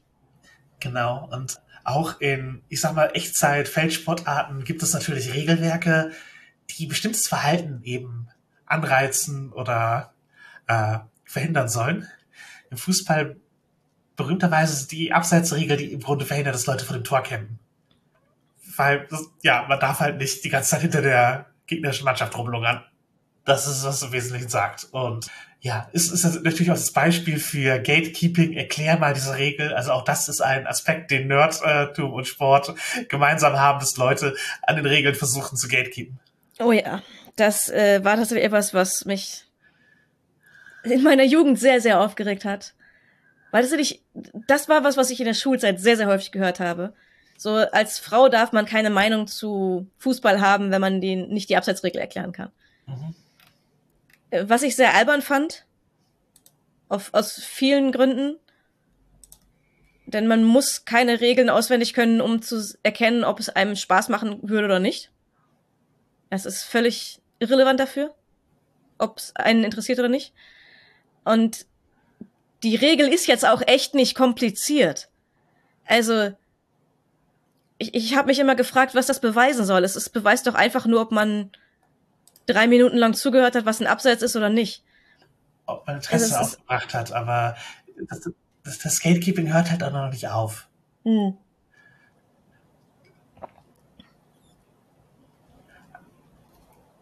Genau. Und auch in, ich sag mal, Echtzeit, Feldsportarten gibt es natürlich Regelwerke, die bestimmtes Verhalten eben anreizen oder äh, verhindern sollen. Im Fußball berühmterweise ist die Abseitsregel, die im Grunde verhindert, dass Leute vor dem Tor kämpfen weil, ja, man darf halt nicht die ganze Zeit hinter der gegnerischen Mannschaft rumlungern. Das ist, was im Wesentlichen sagt. Und ja, ist, ist natürlich auch das Beispiel für Gatekeeping. Erklär mal diese Regel. Also auch das ist ein Aspekt, den Nerdtum und Sport gemeinsam haben, dass Leute an den Regeln versuchen zu gatekeepen. Oh ja, das äh, war tatsächlich etwas, was mich in meiner Jugend sehr, sehr aufgeregt hat. Weil tatsächlich, das war was, was ich in der Schulzeit sehr, sehr häufig gehört habe. So, als Frau darf man keine Meinung zu Fußball haben, wenn man den nicht die Abseitsregel erklären kann. Mhm. Äh, was ich sehr albern fand, auf, aus vielen Gründen. Denn man muss keine Regeln auswendig können, um zu erkennen, ob es einem Spaß machen würde oder nicht. Es ist völlig irrelevant dafür, ob es einen interessiert oder nicht. Und die Regel ist jetzt auch echt nicht kompliziert. Also, ich, ich habe mich immer gefragt, was das beweisen soll. Es, es beweist doch einfach nur, ob man drei Minuten lang zugehört hat, was ein Abseits ist oder nicht. Ob man Interesse also aufgebracht hat, aber das, das, das Gatekeeping hört halt auch noch nicht auf. Hm.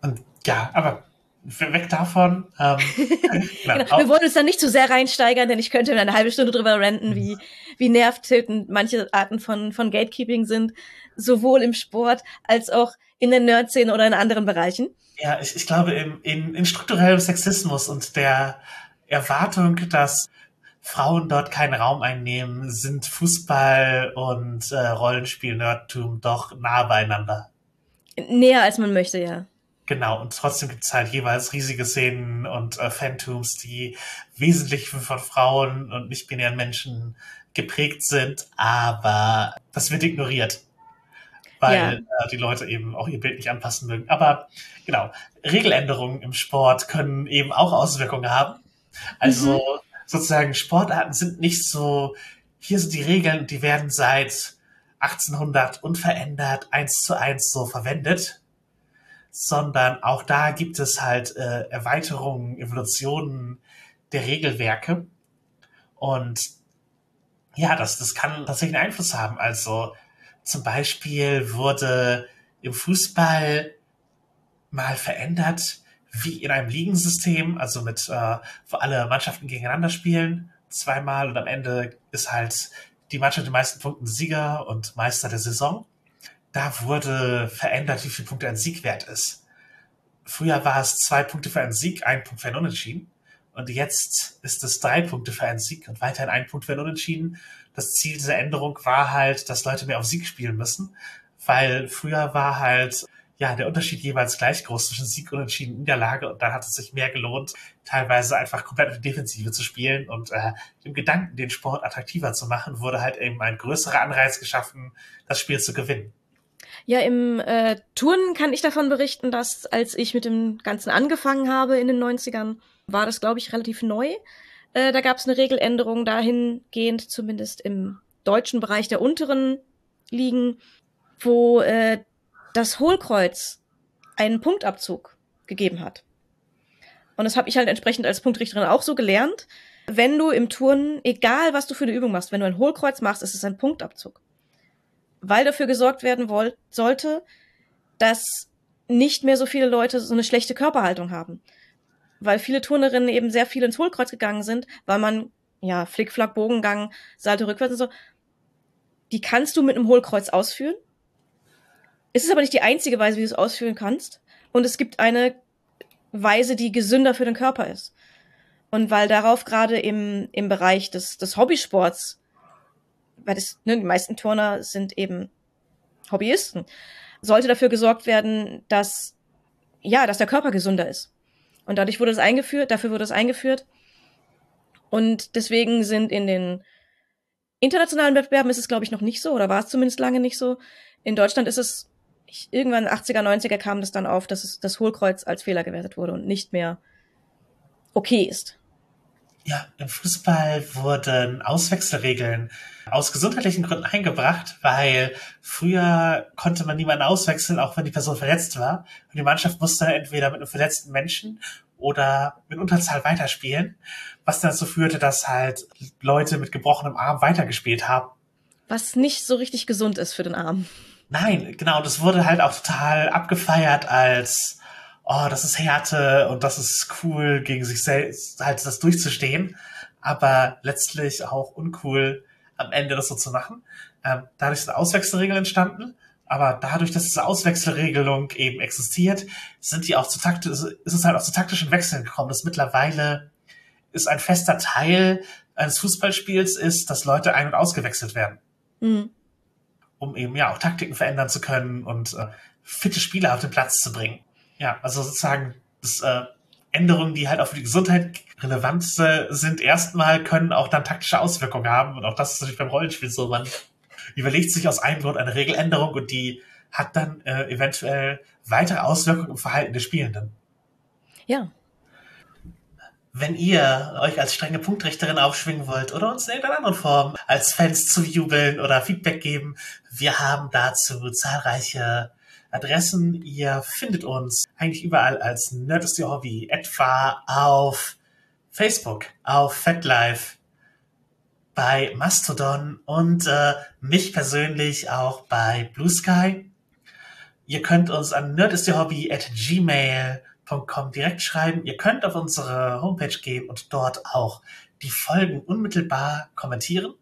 Und ja, aber weg davon. Ähm, genau. Wir wollen uns da nicht zu sehr reinsteigern, denn ich könnte eine halbe Stunde drüber renten, wie, wie nervtötend manche Arten von, von Gatekeeping sind, sowohl im Sport als auch in der Nerd-Szene oder in anderen Bereichen. Ja, ich, ich glaube, im, in, in strukturellem Sexismus und der Erwartung, dass Frauen dort keinen Raum einnehmen, sind Fußball und äh, Rollenspiel-Nerdtum doch nah beieinander. Näher als man möchte, ja. Genau, und trotzdem gibt es halt jeweils riesige Szenen und äh, Phantoms, die wesentlich von Frauen und nicht-binären Menschen geprägt sind, aber das wird ignoriert, weil ja. äh, die Leute eben auch ihr Bild nicht anpassen mögen. Aber genau, Regeländerungen im Sport können eben auch Auswirkungen haben. Also mhm. sozusagen Sportarten sind nicht so, hier sind die Regeln, die werden seit 1800 unverändert eins zu eins so verwendet sondern auch da gibt es halt äh, Erweiterungen, Evolutionen der Regelwerke. Und ja, das, das kann tatsächlich einen Einfluss haben. Also zum Beispiel wurde im Fußball mal verändert, wie in einem Ligensystem, also mit, äh, wo alle Mannschaften gegeneinander spielen, zweimal und am Ende ist halt die Mannschaft mit den meisten Punkten Sieger und Meister der Saison da wurde verändert, wie viel Punkte ein Sieg wert ist. Früher war es zwei Punkte für einen Sieg, ein Punkt für ein Unentschieden. Und jetzt ist es drei Punkte für einen Sieg und weiterhin ein Punkt für ein Unentschieden. Das Ziel dieser Änderung war halt, dass Leute mehr auf Sieg spielen müssen, weil früher war halt ja der Unterschied jeweils gleich groß zwischen Sieg und Unentschieden in der Lage und dann hat es sich mehr gelohnt, teilweise einfach komplett in Defensive zu spielen und äh, im Gedanken, den Sport attraktiver zu machen, wurde halt eben ein größerer Anreiz geschaffen, das Spiel zu gewinnen. Ja, im äh, Turnen kann ich davon berichten, dass als ich mit dem Ganzen angefangen habe in den 90ern, war das, glaube ich, relativ neu. Äh, da gab es eine Regeländerung dahingehend, zumindest im deutschen Bereich der unteren Ligen, wo äh, das Hohlkreuz einen Punktabzug gegeben hat. Und das habe ich halt entsprechend als Punktrichterin auch so gelernt. Wenn du im Turnen, egal was du für eine Übung machst, wenn du ein Hohlkreuz machst, ist es ein Punktabzug weil dafür gesorgt werden wollt, sollte, dass nicht mehr so viele Leute so eine schlechte Körperhaltung haben. Weil viele Turnerinnen eben sehr viel ins Hohlkreuz gegangen sind, weil man, ja, Flickflack, Bogengang, Salto rückwärts und so, die kannst du mit einem Hohlkreuz ausführen. Es ist aber nicht die einzige Weise, wie du es ausführen kannst. Und es gibt eine Weise, die gesünder für den Körper ist. Und weil darauf gerade im, im Bereich des, des Hobbysports weil das, ne, die meisten Turner sind eben Hobbyisten, sollte dafür gesorgt werden, dass, ja, dass der Körper gesunder ist. Und dadurch wurde es eingeführt, dafür wurde es eingeführt. Und deswegen sind in den internationalen Wettbewerben ist es, glaube ich, noch nicht so, oder war es zumindest lange nicht so. In Deutschland ist es, ich, irgendwann 80er, 90er kam das dann auf, dass es das Hohlkreuz als Fehler gewertet wurde und nicht mehr okay ist. Ja, im Fußball wurden Auswechselregeln aus gesundheitlichen Gründen eingebracht, weil früher konnte man niemanden auswechseln, auch wenn die Person verletzt war. Und die Mannschaft musste entweder mit einem verletzten Menschen oder mit Unterzahl weiterspielen, was dazu führte, dass halt Leute mit gebrochenem Arm weitergespielt haben. Was nicht so richtig gesund ist für den Arm. Nein, genau, das wurde halt auch total abgefeiert als oh, das ist Härte und das ist cool, gegen sich selbst halt das durchzustehen, aber letztlich auch uncool, am Ende das so zu machen. Ähm, dadurch sind Auswechselregeln entstanden. Aber dadurch, dass diese Auswechselregelung eben existiert, sind die auch zu takt ist es halt auch zu taktischen Wechseln gekommen, dass mittlerweile ist ein fester Teil eines Fußballspiels ist, dass Leute ein- und ausgewechselt werden. Mhm. Um eben ja auch Taktiken verändern zu können und äh, fitte Spieler auf den Platz zu bringen. Ja, also sozusagen das, äh, Änderungen, die halt auch für die Gesundheit relevant sind, erstmal können auch dann taktische Auswirkungen haben. Und auch das ist natürlich beim Rollenspiel so. Man überlegt sich aus einem Grund eine Regeländerung und die hat dann äh, eventuell weitere Auswirkungen im Verhalten der Spielenden. Ja. Wenn ihr euch als strenge Punktrichterin aufschwingen wollt oder uns in irgendeiner anderen Form als Fans zujubeln oder Feedback geben, wir haben dazu zahlreiche Adressen. Ihr findet uns eigentlich überall als Nerd ist Your Hobby, etwa auf Facebook, auf FetLife, bei Mastodon und äh, mich persönlich auch bei Blue Sky. Ihr könnt uns an nerdistyourhobby at gmail.com direkt schreiben. Ihr könnt auf unsere Homepage gehen und dort auch die Folgen unmittelbar kommentieren.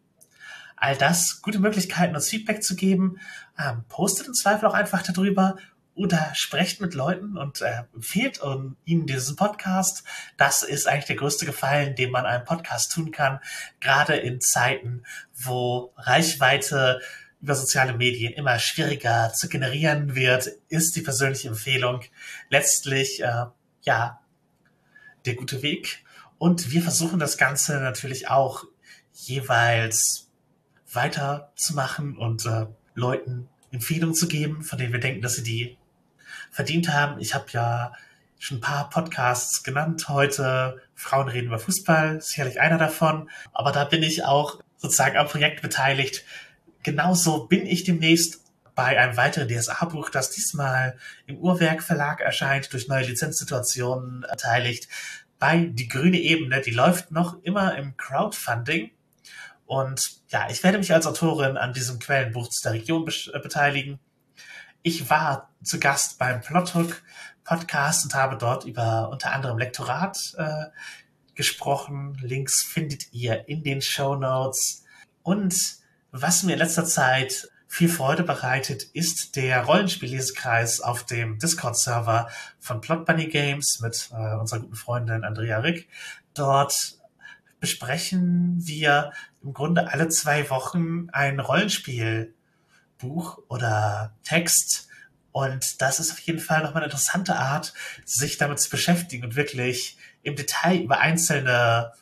All das gute Möglichkeiten, uns Feedback zu geben. Ähm, postet im Zweifel auch einfach darüber oder sprecht mit Leuten und äh, empfehlt um, ihnen diesen Podcast. Das ist eigentlich der größte Gefallen, den man einem Podcast tun kann, gerade in Zeiten, wo Reichweite über soziale Medien immer schwieriger zu generieren wird, ist die persönliche Empfehlung letztlich äh, ja der gute Weg. Und wir versuchen das Ganze natürlich auch jeweils weiterzumachen und äh, Leuten Empfehlungen zu geben, von denen wir denken, dass sie die verdient haben. Ich habe ja schon ein paar Podcasts genannt heute. Frauen reden über Fußball, sicherlich einer davon. Aber da bin ich auch sozusagen am Projekt beteiligt. Genauso bin ich demnächst bei einem weiteren DSA-Buch, das diesmal im Uhrwerk Verlag erscheint, durch neue Lizenzsituationen beteiligt. Bei Die grüne Ebene, die läuft noch immer im Crowdfunding. Und ja, ich werde mich als Autorin an diesem Quellenbuch der Region beteiligen. Ich war zu Gast beim Plothook Podcast und habe dort über unter anderem Lektorat äh, gesprochen. Links findet ihr in den Show Notes. Und was mir in letzter Zeit viel Freude bereitet, ist der Rollenspiellesekreis auf dem Discord-Server von Plot Bunny Games mit äh, unserer guten Freundin Andrea Rick. Dort besprechen wir im Grunde alle zwei Wochen ein Rollenspiel Buch oder Text. Und das ist auf jeden Fall nochmal eine interessante Art, sich damit zu beschäftigen und wirklich im Detail über einzelne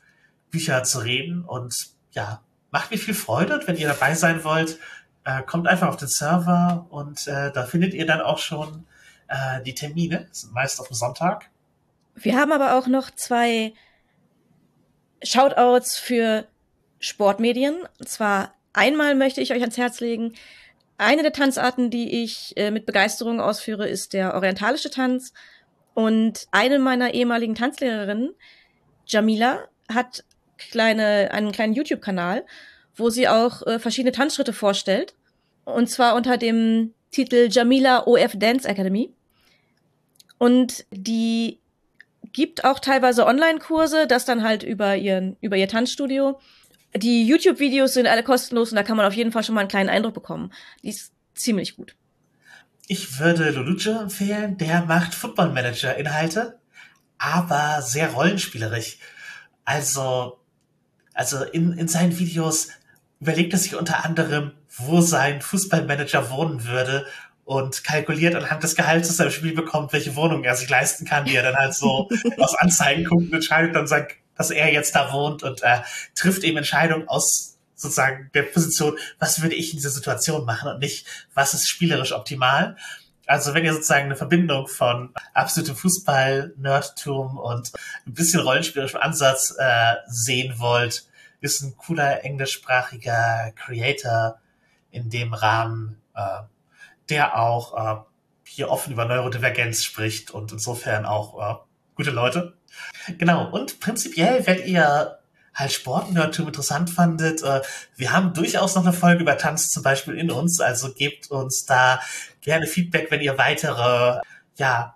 Bücher zu reden. Und ja, macht mir viel Freude. Und wenn ihr dabei sein wollt, äh, kommt einfach auf den Server und äh, da findet ihr dann auch schon äh, die Termine. Sind meist auf dem Sonntag. Wir haben aber auch noch zwei Shoutouts für Sportmedien. Und zwar einmal möchte ich euch ans Herz legen, eine der Tanzarten, die ich äh, mit Begeisterung ausführe, ist der orientalische Tanz. Und eine meiner ehemaligen Tanzlehrerinnen, Jamila, hat kleine, einen kleinen YouTube-Kanal, wo sie auch äh, verschiedene Tanzschritte vorstellt. Und zwar unter dem Titel Jamila OF Dance Academy. Und die gibt auch teilweise Online-Kurse, das dann halt über ihren, über ihr Tanzstudio. Die YouTube-Videos sind alle kostenlos und da kann man auf jeden Fall schon mal einen kleinen Eindruck bekommen. Die ist ziemlich gut. Ich würde Luluce empfehlen, der macht Football Manager Inhalte, aber sehr rollenspielerisch. Also, also in, in seinen Videos überlegt er sich unter anderem, wo sein Fußballmanager wohnen würde und kalkuliert anhand des Gehalts, das er im Spiel bekommt, welche Wohnung er sich leisten kann, die er dann halt so aus Anzeigen guckt und entscheidet dann sein dass er jetzt da wohnt und äh, trifft eben Entscheidungen aus sozusagen der Position, was würde ich in dieser Situation machen und nicht, was ist spielerisch optimal. Also wenn ihr sozusagen eine Verbindung von absolutem Fußball, Nerdtum und ein bisschen rollenspielerischem Ansatz äh, sehen wollt, ist ein cooler englischsprachiger Creator in dem Rahmen, äh, der auch äh, hier offen über Neurodivergenz spricht und insofern auch äh, gute Leute. Genau, und prinzipiell, wenn ihr halt Sportnerdtum interessant fandet, äh, wir haben durchaus noch eine Folge über Tanz zum Beispiel in uns, also gebt uns da gerne Feedback, wenn ihr weitere, ja,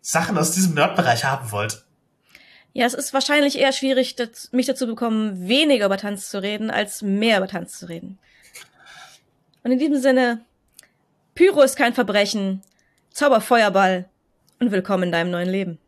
Sachen aus diesem Nerdbereich haben wollt. Ja, es ist wahrscheinlich eher schwierig, mich dazu bekommen, weniger über Tanz zu reden, als mehr über Tanz zu reden. Und in diesem Sinne, Pyro ist kein Verbrechen. Zauberfeuerball. Und willkommen in deinem neuen Leben.